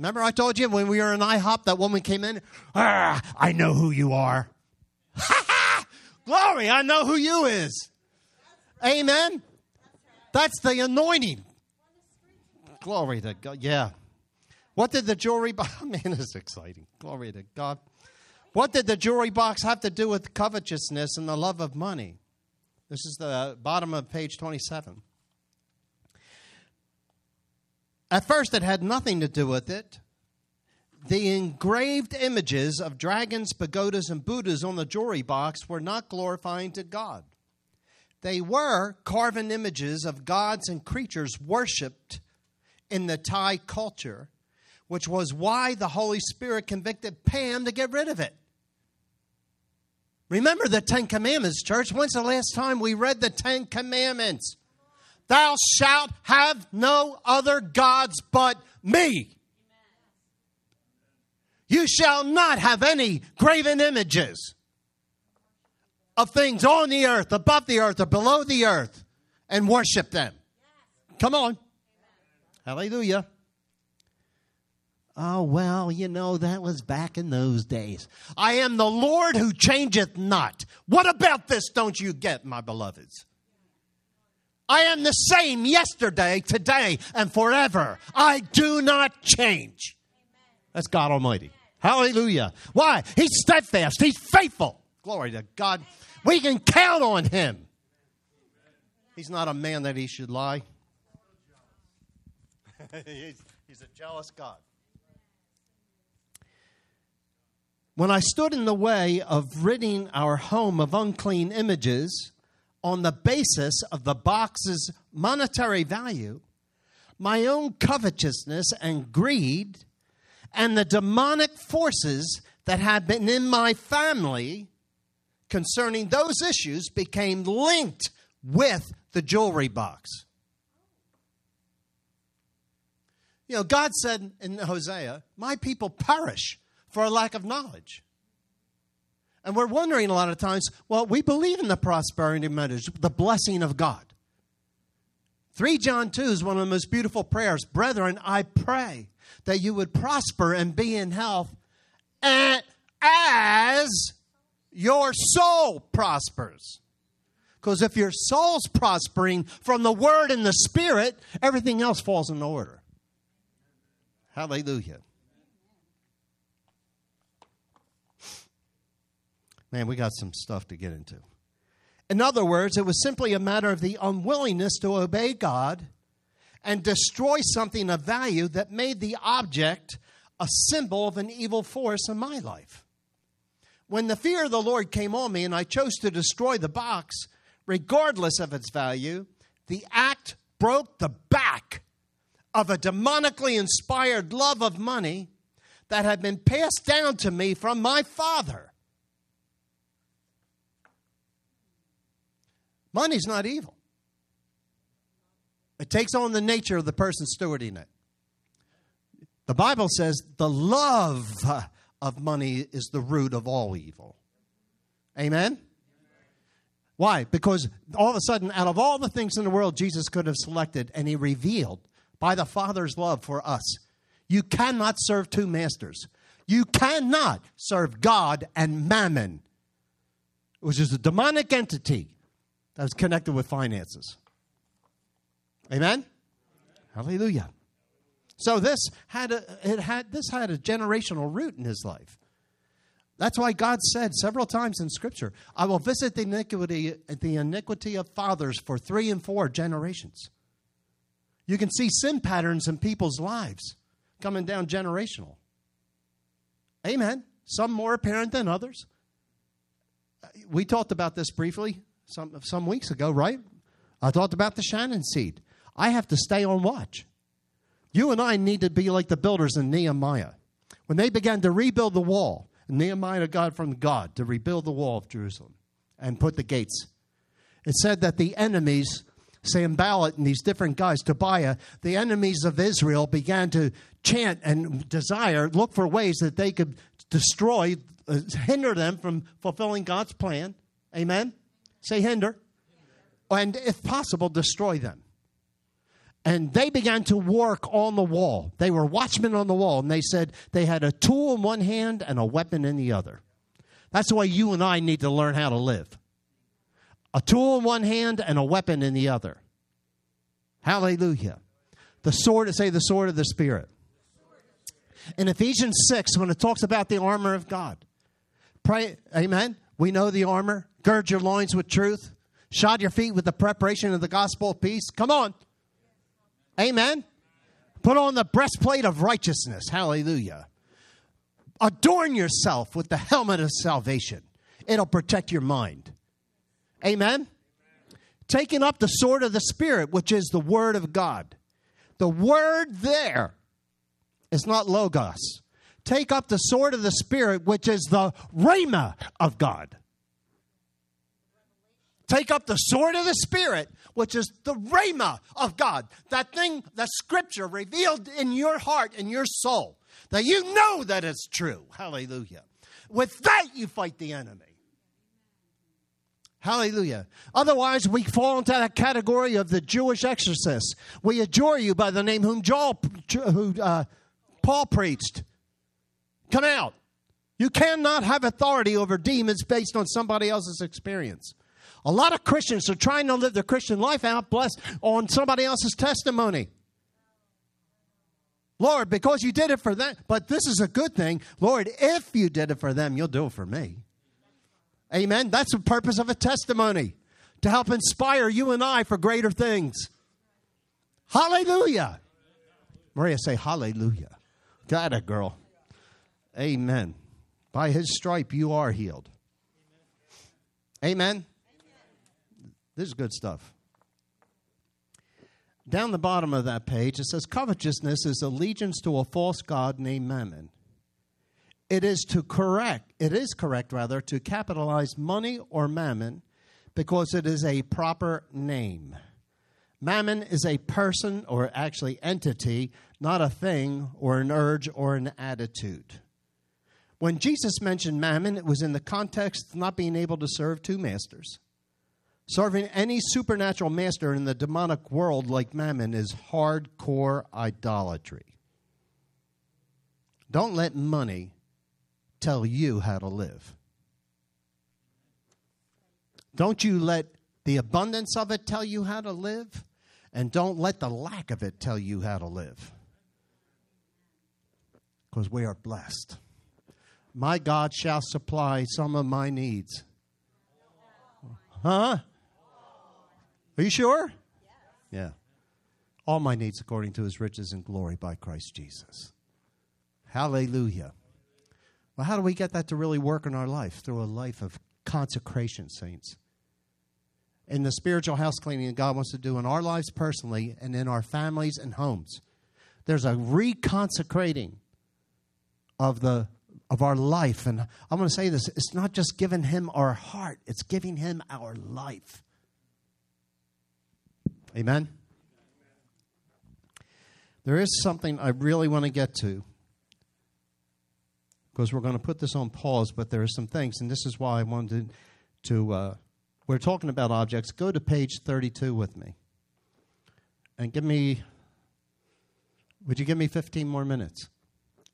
Remember I told you when we were in IHOP, that woman came in? Ah, I know who you are. glory, I know who you is. Amen. That's the anointing. Glory to God. Yeah. What did the jewelry box? Man, this is exciting. Glory to God. What did the jewelry box have to do with covetousness and the love of money? This is the bottom of page 27. At first, it had nothing to do with it. The engraved images of dragons, pagodas, and Buddhas on the jewelry box were not glorifying to God. They were carven images of gods and creatures worshipped in the Thai culture, which was why the Holy Spirit convicted Pam to get rid of it. Remember the Ten Commandments, church. When's the last time we read the Ten Commandments? Thou shalt have no other gods but me. You shall not have any graven images of things on the earth, above the earth, or below the earth, and worship them. Come on. Hallelujah. Oh, well, you know, that was back in those days. I am the Lord who changeth not. What about this don't you get, my beloveds? I am the same yesterday, today, and forever. I do not change. That's God Almighty. Hallelujah. Why? He's steadfast, He's faithful. Glory to God. We can count on Him. He's not a man that he should lie. he's, a jealous God. When I stood in the way of ridding our home of unclean images on the basis of the box's monetary value, my own covetousness and greed, and the demonic forces that had been in my family concerning those issues became linked with the jewelry box. You know, God said in Hosea, My people perish for a lack of knowledge. And we're wondering a lot of times, well, we believe in the prosperity message, the blessing of God. 3 John 2 is one of the most beautiful prayers. Brethren, I pray that you would prosper and be in health and as your soul prospers. Because if your soul's prospering from the word and the spirit, everything else falls in order. Hallelujah. Man, we got some stuff to get into. In other words, it was simply a matter of the unwillingness to obey God and destroy something of value that made the object a symbol of an evil force in my life. When the fear of the Lord came on me and I chose to destroy the box, regardless of its value, the act broke the back of a demonically inspired love of money that had been passed down to me from my father. Money's not evil. It takes on the nature of the person stewarding it. The Bible says the love of money is the root of all evil. Amen? Why? Because all of a sudden, out of all the things in the world Jesus could have selected, and he revealed by the Father's love for us, you cannot serve two masters. You cannot serve God and mammon, which is a demonic entity that was connected with finances. Amen? Hallelujah. So this had a it had this had a generational root in his life. That's why God said several times in Scripture, "I will visit the iniquity the iniquity of fathers for three and four generations." You can see sin patterns in people's lives coming down generational. Amen. Some more apparent than others. We talked about this briefly some some weeks ago, right? I talked about the Shannon seed. I have to stay on watch. You and I need to be like the builders in Nehemiah. When they began to rebuild the wall, Nehemiah got from God to rebuild the wall of Jerusalem and put the gates. It said that the enemies, Sanballat and these different guys, Tobiah, the enemies of Israel began to chant and desire, look for ways that they could destroy, uh, hinder them from fulfilling God's plan. Amen? Say hinder. And if possible, destroy them. And they began to work on the wall. They were watchmen on the wall, and they said they had a tool in one hand and a weapon in the other. That's the way you and I need to learn how to live a tool in one hand and a weapon in the other. Hallelujah. The sword, say the sword of the Spirit. In Ephesians 6, when it talks about the armor of God, pray, amen. We know the armor. Gird your loins with truth. Shod your feet with the preparation of the gospel of peace. Come on. Amen. Put on the breastplate of righteousness. Hallelujah. Adorn yourself with the helmet of salvation. It'll protect your mind. Amen. Taking up the sword of the Spirit, which is the Word of God. The Word there is not Logos. Take up the sword of the Spirit, which is the Rhema of God. Take up the sword of the Spirit, which is the Rhema of God. That thing, that scripture revealed in your heart and your soul, that you know that it's true. Hallelujah. With that, you fight the enemy. Hallelujah. Otherwise, we fall into that category of the Jewish exorcists. We adjure you by the name whom Joel, who, uh, Paul preached. Come out. You cannot have authority over demons based on somebody else's experience. A lot of Christians are trying to live their Christian life out blessed on somebody else's testimony. Lord, because you did it for them, but this is a good thing. Lord, if you did it for them, you'll do it for me. Amen. That's the purpose of a testimony to help inspire you and I for greater things. Hallelujah. Maria, say hallelujah. Got it, girl. Amen. By his stripe, you are healed. Amen. This is good stuff. Down the bottom of that page, it says covetousness is allegiance to a false god named Mammon. It is to correct, it is correct rather, to capitalize money or mammon because it is a proper name. Mammon is a person or actually entity, not a thing or an urge or an attitude. When Jesus mentioned mammon, it was in the context of not being able to serve two masters. Serving any supernatural master in the demonic world like Mammon is hardcore idolatry. Don't let money tell you how to live. Don't you let the abundance of it tell you how to live, and don't let the lack of it tell you how to live. Because we are blessed. My God shall supply some of my needs. Huh? Are you sure? Yeah. All my needs according to his riches and glory by Christ Jesus. Hallelujah. Well, how do we get that to really work in our life? Through a life of consecration, saints. In the spiritual house cleaning that God wants to do in our lives personally and in our families and homes. There's a reconsecrating of the of our life. And I'm going to say this it's not just giving him our heart, it's giving him our life. Amen? There is something I really want to get to because we're going to put this on pause, but there are some things, and this is why I wanted to. Uh, we're talking about objects. Go to page 32 with me. And give me. Would you give me 15 more minutes?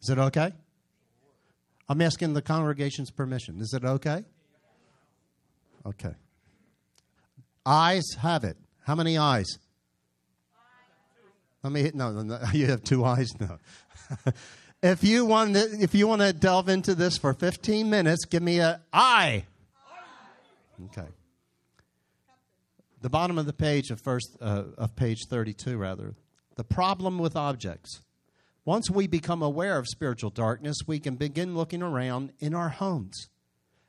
Is it okay? I'm asking the congregation's permission. Is it okay? Okay. Eyes have it. How many eyes? Let me no, no, no you have two eyes no. if you want to, if you want to delve into this for 15 minutes, give me a eye. Okay. The bottom of the page of first uh, of page 32 rather. The problem with objects. Once we become aware of spiritual darkness, we can begin looking around in our homes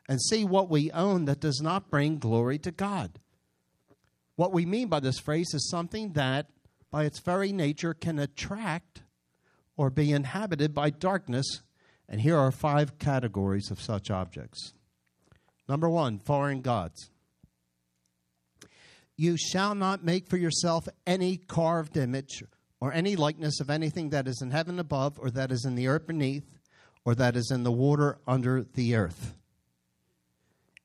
and see what we own that does not bring glory to God. What we mean by this phrase is something that, by its very nature, can attract or be inhabited by darkness. And here are five categories of such objects. Number one, foreign gods. You shall not make for yourself any carved image or any likeness of anything that is in heaven above, or that is in the earth beneath, or that is in the water under the earth.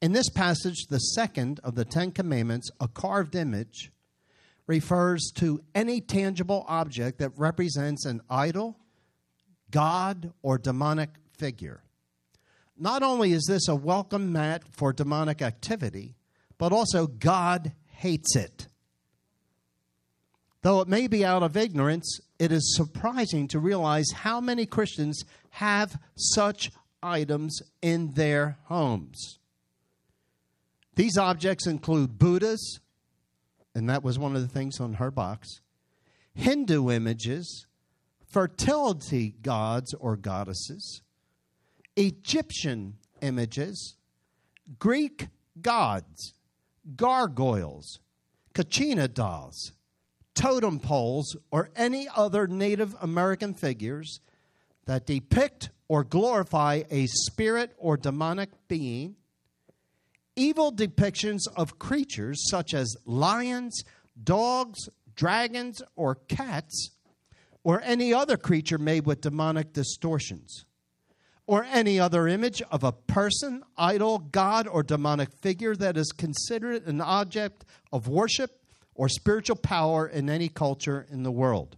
In this passage, the second of the Ten Commandments, a carved image, refers to any tangible object that represents an idol, God, or demonic figure. Not only is this a welcome mat for demonic activity, but also God hates it. Though it may be out of ignorance, it is surprising to realize how many Christians have such items in their homes. These objects include Buddhas, and that was one of the things on her box, Hindu images, fertility gods or goddesses, Egyptian images, Greek gods, gargoyles, Kachina dolls, totem poles, or any other Native American figures that depict or glorify a spirit or demonic being, evil depictions of creatures such as lions, dogs, dragons, or cats, or any other creature made with demonic distortions, or any other image of a person, idol, god, or demonic figure that is considered an object of worship or spiritual power in any culture in the world.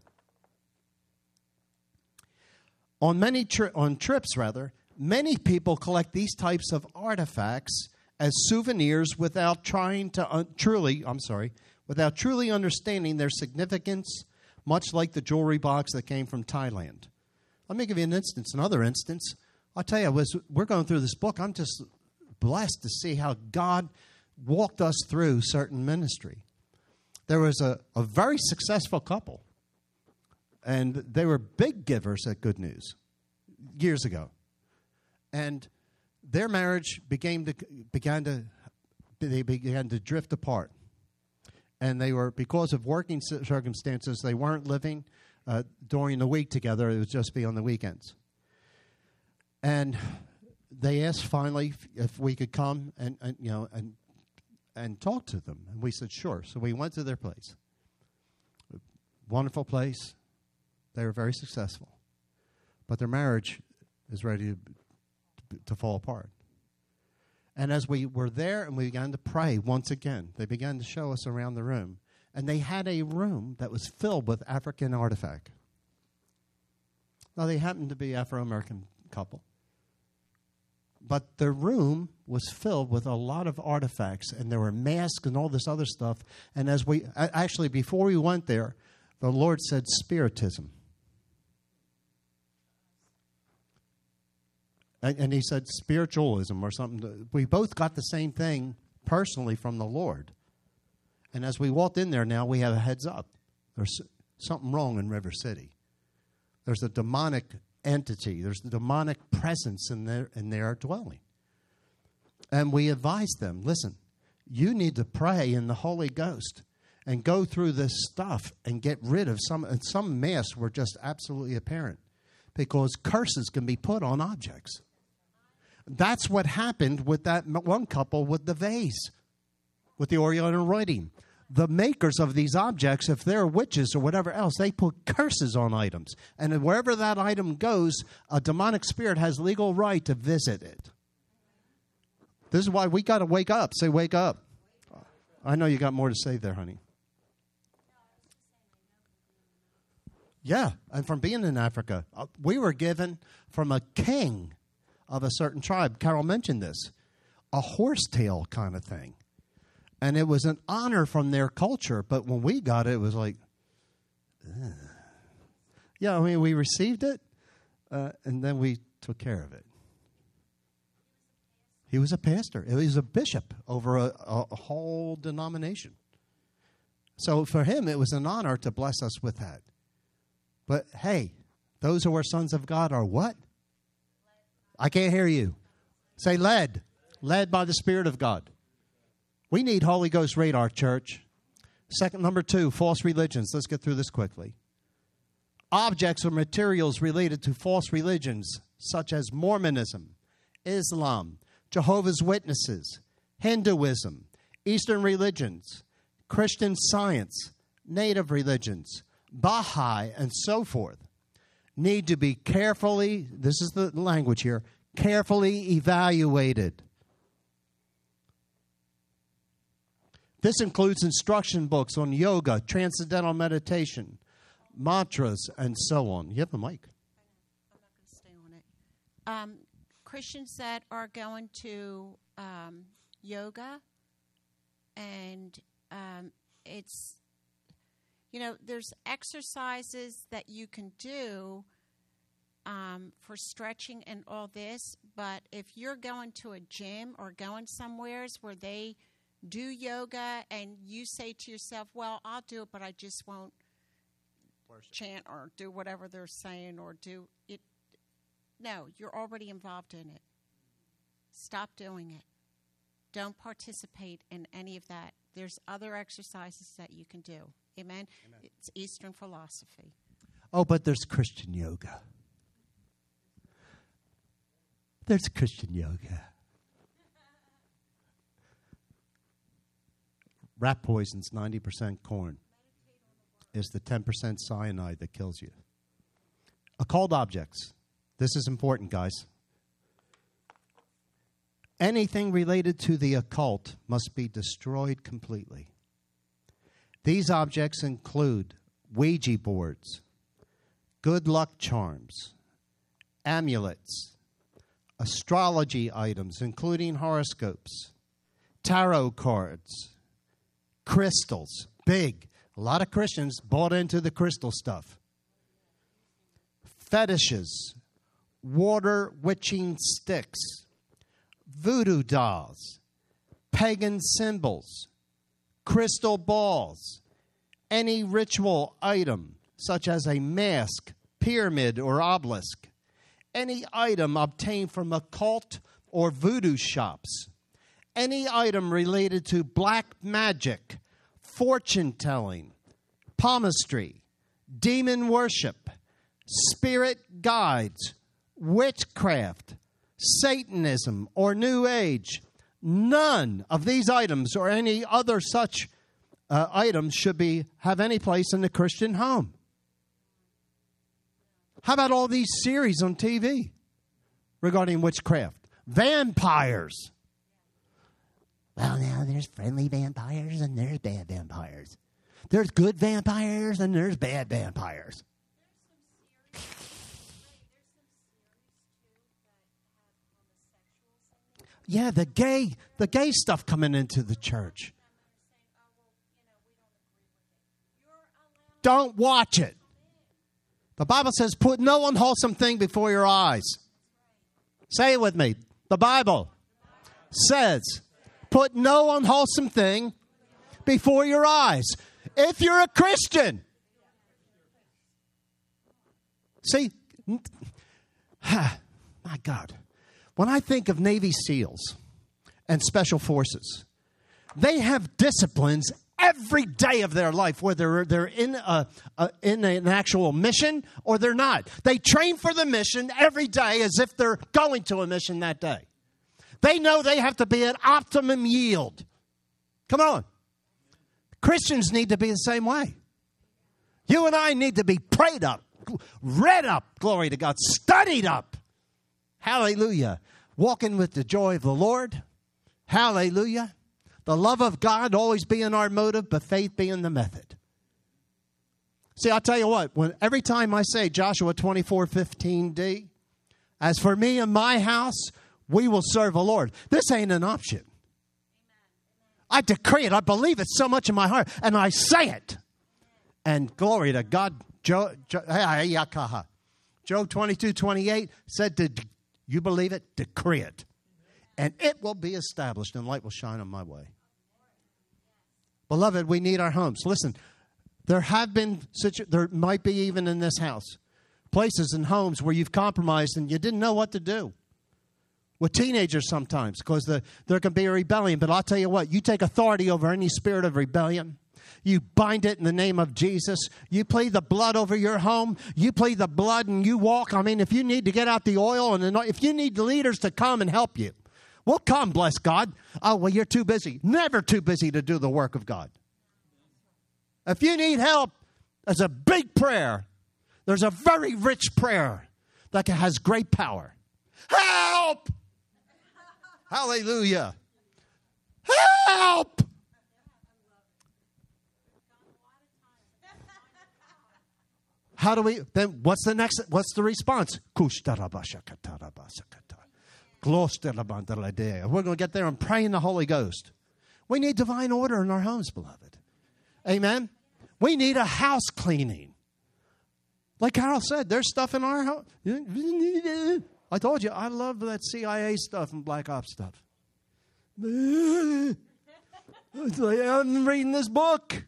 On many tri- on trips rather, many people collect these types of artifacts as souvenirs without trying to un- truly, I'm sorry, without truly understanding their significance, much like the jewelry box that came from Thailand. Let me give you an instance, another instance. I'll tell you, was we're going through this book, I'm just blessed to see how God walked us through certain ministry there was a, a very successful couple, and they were big givers at Good News years ago. And their marriage began to, began to they began to drift apart. And they were, because of working circumstances, they weren't living uh, during the week together. It would just be on the weekends. And they asked finally if we could come and, and you know and and talk to them. And we said, sure. So we went to their place. Wonderful place. They were very successful. But their marriage is ready to, to fall apart. And as we were there and we began to pray once again, they began to show us around the room. And they had a room that was filled with African artifact. Now, they happened to be Afro American couple but the room was filled with a lot of artifacts and there were masks and all this other stuff. And as we actually before we went there the lord said spiritism. And, he said spiritualism or something. We both got the same thing personally from the lord. And as we walked in there now we have a heads up. There's something wrong in river city. There's a demonic entity. There's the demonic presence in their in their dwelling. And we advise them, listen, you need to pray in the Holy Ghost and go through this stuff and get rid of some and some mess were just absolutely apparent because curses can be put on objects. That's what happened with that one couple with the vase, with the Oriental writing the makers of these objects, if they're witches or whatever else, they put curses on items. And wherever that item goes, a demonic spirit has legal right to visit it. This is why we got to wake up. Say, wake up. I know you got more to say there, honey. Yeah, and from being in Africa, uh, we were given from a king of a certain tribe. Carol mentioned this a horsetail kind of thing and it was an honor from their culture. But when we got it, it was like, Ugh. Yeah, I mean, we received it, uh, and then we took care of it. He was a pastor. He was a bishop over a, a whole denomination. So for him, it was an honor to bless us with that. But hey, those who are sons of God are what? I can't hear you. Say led. Led by the Spirit of God. We need Holy Ghost radar, church. Second, number two, false religions. Let's get through this quickly. Objects or materials related to false religions, such as Mormonism, Islam, Jehovah's Witnesses, Hinduism, Eastern religions, Christian science, native religions, Baha'i, and so forth, need to be carefully, this is the language here, carefully evaluated. This includes instruction books on yoga, transcendental meditation, mantras, and so on. You have the mic. I'm not going to stay on it. Um, Christians that are going to um, yoga, and um, it's, you know, there's exercises that you can do um, for stretching and all this, but if you're going to a gym or going somewheres where they do yoga and you say to yourself, well, I'll do it, but I just won't chant or do whatever they're saying or do it. No, you're already involved in it. Stop doing it. Don't participate in any of that. There's other exercises that you can do. Amen. It's Eastern philosophy. Oh, but there's Christian yoga. There's Christian yoga. Rat poison's 90% corn. It's the 10% cyanide that kills you. Occult objects. This is important, guys. Anything related to the occult must be destroyed completely. These objects include Ouija boards, good luck charms, amulets, astrology items, including horoscopes, tarot cards, crystals, big. A lot of Christians bought into the crystal stuff. Fetishes, water witching sticks, voodoo dolls, pagan symbols, crystal balls, any ritual item such as a mask, pyramid, or obelisk, any item obtained from occult or voodoo shops, any item related to black magic, fortune telling, palmistry, demon worship, spirit guides, witchcraft, Satanism, or New Age. None of these items or any other such uh, items should be have any place in the Christian home. How about all these series on TV regarding witchcraft? Vampires. Well, now there's friendly vampires and there's bad vampires. There's good vampires and there's bad vampires. Yeah, the gay, the gay stuff coming into the church. Don't watch it. The Bible says, put no unwholesome thing before your eyes. Say it with me. The Bible says, put no unwholesome thing before your eyes. If you're a Christian, see, my God, when I think of Navy SEALs and Special Forces, they have disciplines every day of their life, whether they're in, a, a, in an actual mission or they're not. They train for the mission every day as if they're going to a mission that day. They know they have to be at optimum yield. Come on. Christians need to be the same way. You and I need to be prayed up, read up, glory to God, studied up. Hallelujah. Walking with the joy of the Lord. Hallelujah. The love of God always being our motive, but faith being the method. See, I'll tell you what, when every time I say Joshua 24 15d, as for me and my house, we will serve the Lord. This ain't an option. I decree it. I believe it so much in my heart, and I say it. And glory to God. Job, Job 22 28 said, to, you believe it? Decree it. And it will be established, and light will shine on my way. Beloved, we need our homes. Listen, there have been such, there might be even in this house, places and homes where you've compromised and you didn't know what to do. With teenagers sometimes, because the, there can be a rebellion. But I'll tell you what, you take authority over any spirit of rebellion. You bind it in the name of Jesus. You plead the blood over your home. You plead the blood and you walk. I mean, if you need to get out the oil and if you need the leaders to come and help you, we'll come, bless God. Oh, well, you're too busy. Never too busy to do the work of God. If you need help, there's a big prayer. There's a very rich prayer that has great power. Help! Hallelujah. Help! How do we then what's the next what's the response? We're going to get there and pray in the Holy Ghost. We need divine order in our homes, beloved. Amen. We need a house cleaning. Like Carol said, there's stuff in our house. I told you, I love that CIA stuff and Black Ops stuff. I'm reading this book.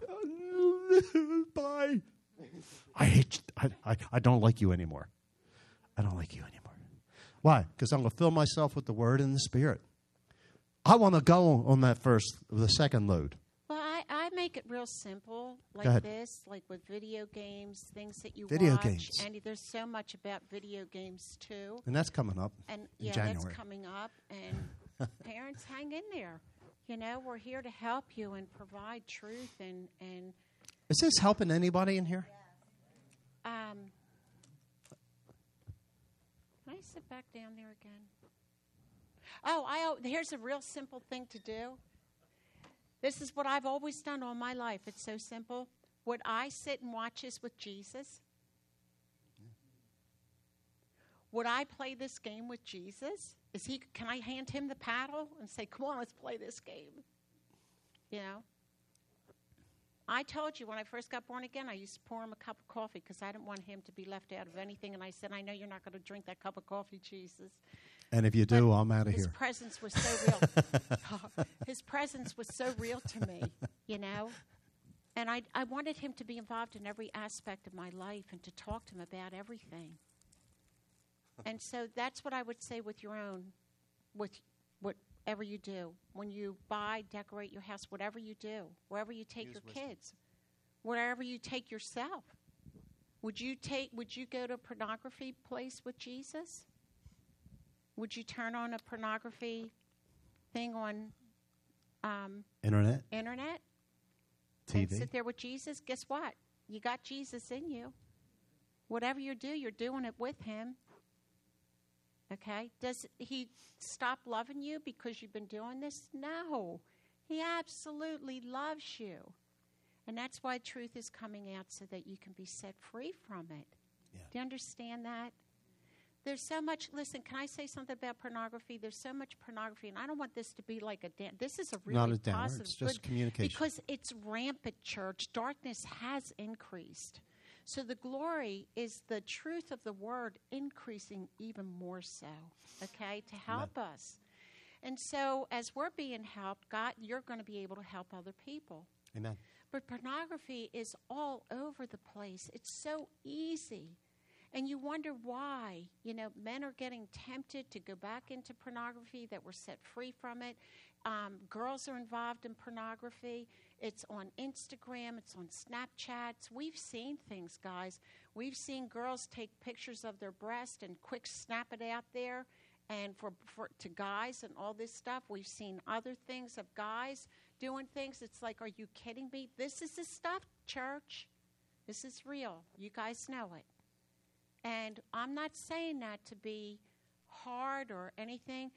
Bye. I hate you. I, I, I don't like you anymore. I don't like you anymore. Why? Because I'm going to fill myself with the Word and the Spirit. I want to go on that first, the second load. Well, I, I make it real simple, like this, like with video games, things that you video watch. games. And there's so much about video games too. And that's coming up And yeah, January. that's coming up. And parents, hang in there. You know, we're here to help you and provide truth and and Is this helping anybody in here? um. Can I sit back down there again? Oh, I oh, here's a real simple thing to do. This is what I've always done all my life. It's so simple. Would I sit and watch this with Jesus? Would I play this game with Jesus? Is he can I hand him the paddle and say, "Come on, let's play this game?" You know? I told you when I first got born again, I used to pour him a cup of coffee because I didn't want him to be left out of anything. And I said, I know you're not going to drink that cup of coffee, Jesus. And if you do, But I'm out of his here. presence was so real. his presence was so real to me, you know? And I, I wanted him to be involved in every aspect of my life and to talk to him about everything. And so that's what I would say with your own, with whatever you do. When you buy, decorate your house, whatever you do, wherever you take Use your wisdom. kids, wherever you take yourself. Would you take would you go to a pornography place with Jesus? Would you turn on a pornography thing on um, Internet, internet and TV. sit there with Jesus? Guess what? You got Jesus in you. Whatever you do, you're doing it with Him. Okay? Does He stop loving you because you've been doing this? No. He absolutely loves you. And that's why truth is coming out so that you can be set free from it. Yeah. Do you understand that? There's so much. Listen, can I say something about pornography? There's so much pornography, and I don't want this to be like a. Dan- this is a really Not a downward, positive, it's just good- communication. because it's rampant. Church darkness has increased, so the glory is the truth of the word increasing even more so. Okay, to help us, and so as we're being helped, God, you're going to be able to help other people. Amen. But pornography is all over the place. It's so easy. And you wonder why. You know, men are getting tempted to go back into pornography, that we're set free from it. Um, girls are involved in pornography. It's on Instagram, it's on Snapchats. We've seen things, guys. We've seen girls take pictures of their breast and quick snap it out there. And for, for to guys and all this stuff, we've seen other things of guys doing things. It's like, are you kidding me? This is the stuff, church. This is real. You guys know it. And I'm not saying that to be hard or anything.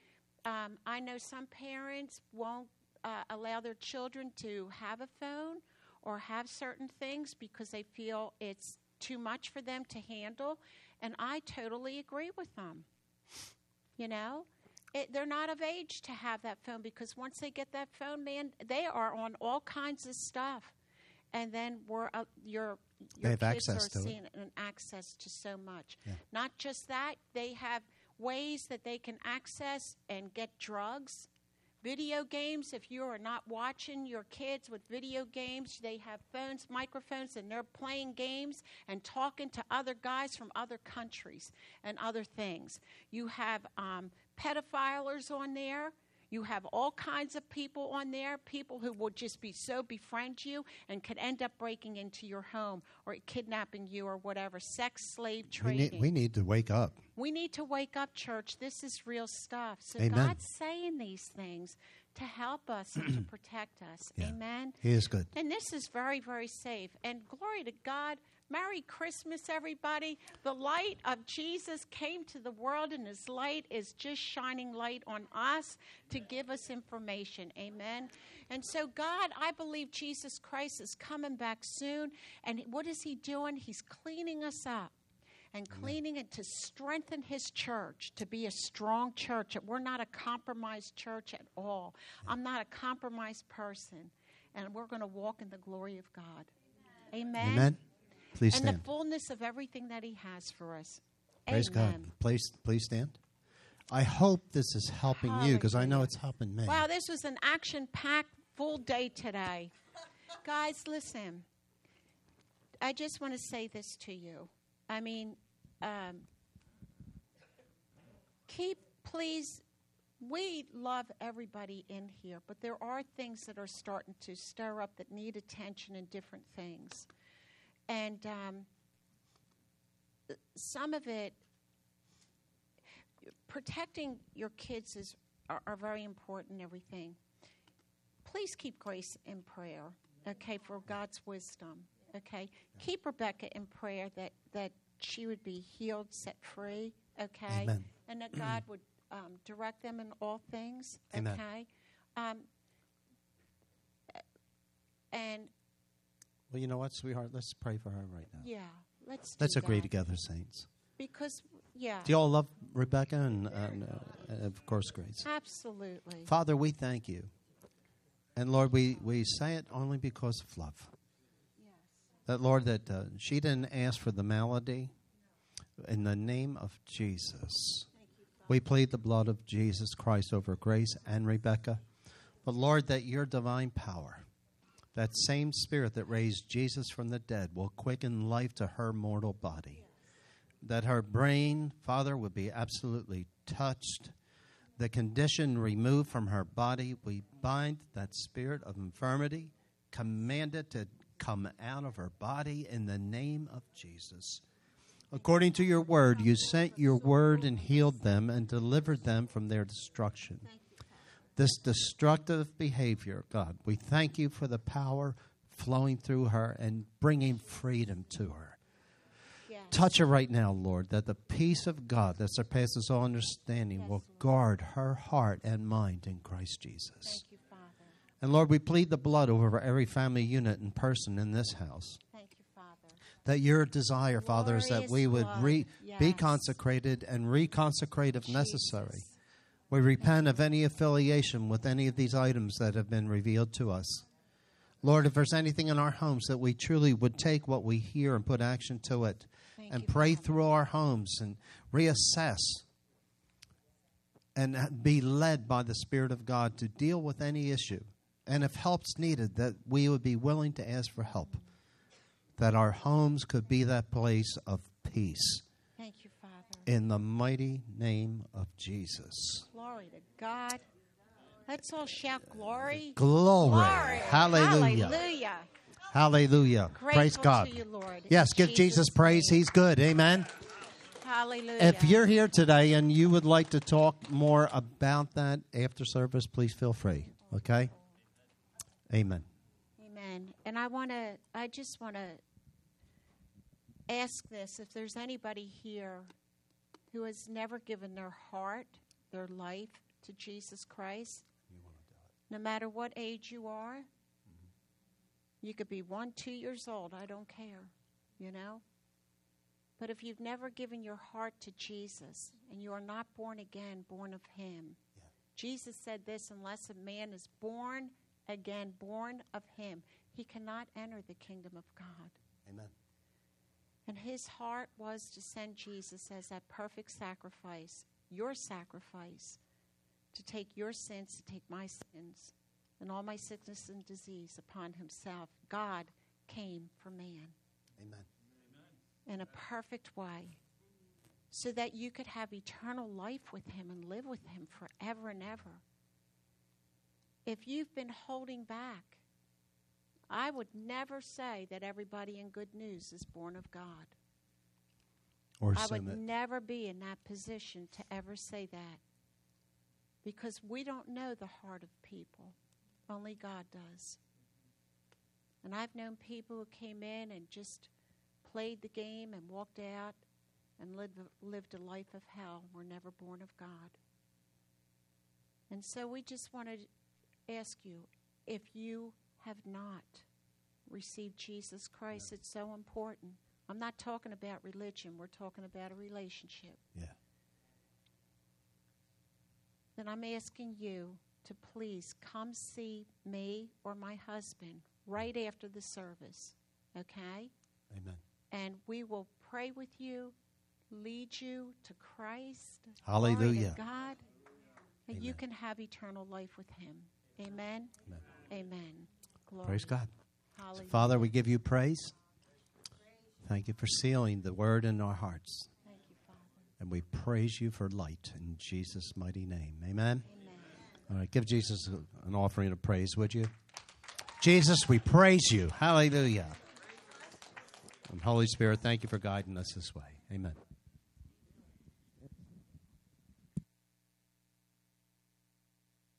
Um, I know some parents won't uh, allow their children to have a phone or have certain things because they feel it's too much for them to handle. And I totally agree with them. You know? it, they're not of age to have that phone because once they get that phone, man, they are on all kinds of stuff. And then we're uh, your They have kids access are to it. seeing an access to so much. Yeah. Not just that, they have ways that they can access and get drugs. Video games, if you are not watching your kids with video games, they have phones, microphones, and they're playing games and talking to other guys from other countries and other things. You have um, pedophilers on there. You have all kinds of people on there, people who will just be so befriend you and could end up breaking into your home or kidnapping you or whatever. Sex slave We trading. need, we need to wake up. We need to wake up, church. This is real stuff. So Amen. God's saying these things to help us and to protect us. Yeah. Amen. He is good. And this is very, very safe. And glory to God. Merry Christmas, everybody. The light of Jesus came to the world, and his light is just shining light on us to give us information. Amen. And so, God, I believe Jesus Christ is coming back soon. And what is he doing? He's cleaning us up and cleaning it to strengthen his church to be a strong church. We're not a compromised church at all. I'm not a compromised person. And we're going to walk in the glory of God. Amen. Amen. Please stand. And the fullness of everything that he has for us. Praise Amen. God. Please, please stand. I hope this is helping you because I know it's helping me. Wow, this was an action packed full day today. Guys, listen. I just want to say this to you. I mean, um, keep, please, we love everybody in here, but there are things that are starting to stir up that need attention and different things. And um, some of it, protecting your kids is are, are very important everything. Please keep Grace in prayer, okay, for God's wisdom, okay. Keep Rebecca in prayer that that she would be healed, set free, okay, Amen. and that God would um, direct them in all things, Amen. okay. Um, and well, you know what, sweetheart? Let's pray for her right now. yeah, let's Let's agree that. together, saints. because yeah, Do you all love Rebecca and, and, uh, and of course, Grace? absolutely. Father, we thank you. And Lord, we, we say it only because of love. That, Lord, that uh, she didn't ask for the malady. In the name of Jesus, we plead the blood of Jesus Christ over Grace and Rebecca. But, Lord, that your divine power, that same spirit that raised Jesus from the dead, will quicken life to her mortal body. That her brain, Father, would be absolutely touched the condition removed from her body. We bind that spirit of infirmity, command it to come out of her body in the name of Jesus. According to your word, you sent your word and healed them and delivered them from their destruction. This destructive behavior, God, we thank you for the power flowing through her and bringing freedom to her. Yes. Touch her right now, Lord, that the peace of God that surpasses all understanding Yes, will guard her heart and mind in Christ Jesus. Thank you, Father. And Lord, we plead the blood over every family unit and person in this house. Thank you, Father. That your desire, Father, is that we would re- blood. be consecrated and reconsecrate if necessary. We repent of any affiliation with any of these items that have been revealed to us. Lord, if there's anything in our homes that we truly would take what we hear and put action to it Thank and you, pray Father. through our homes and reassess and be led by the Spirit of God to deal with any issue. And if help's needed, that we would be willing to ask for help. That our homes could be that place of peace. Thank you, Father. In the mighty name of Jesus. Glory to God. Let's all shout glory. Glory. Glory. Hallelujah. Hallelujah. Hallelujah. Praise God. you. In Yes, give Jesus praise. name. He's good. Amen. Hallelujah. If you're here today and you would like to talk more about that after service, please feel free. Okay? Amen. Amen. And I want to, I just want to ask this if there's anybody here who has never given their heart, their life to Jesus Christ, no matter what age you are, you could be one, two years old, I don't care, you know? But if you've never given your heart to Jesus and you are not born again, born of Him, Jesus said this unless a man is born again, born of Him, he cannot enter the kingdom of God. Amen. And his heart was to send Jesus as that perfect sacrifice, your sacrifice, to take your sins, to take my sins, and all my sickness and disease upon himself. God came for man Amen. in a perfect way so that you could have eternal life with him and live with him forever and ever. If you've been holding back, I would never say that everybody in good news is born of God. Or I would never be in that position to ever say that. Because we don't know the heart of people, only God does. And I've known people who came in and just played the game and walked out and lived, lived a life of hell, were never born of God. And so we just want to ask you if you have not received Jesus Christ, it's so important. I'm not talking about religion, we're talking about a relationship. Yeah. Then I'm asking you to please come see me or my husband right after the service, okay? Amen. And we will pray with you, lead you to Christ. Hallelujah. God. And you can have eternal life with Him. Amen. Amen. Amen. Glory. Praise God. Hallelujah. Father, we give you praise. Thank you for sealing the word in our hearts. Thank you, Father. And we praise you for light in Jesus' mighty name. Amen. Amen. All right, give Jesus an offering of praise, would you? Jesus, we praise you. Hallelujah. And Holy Spirit, thank you for guiding us this way. Amen.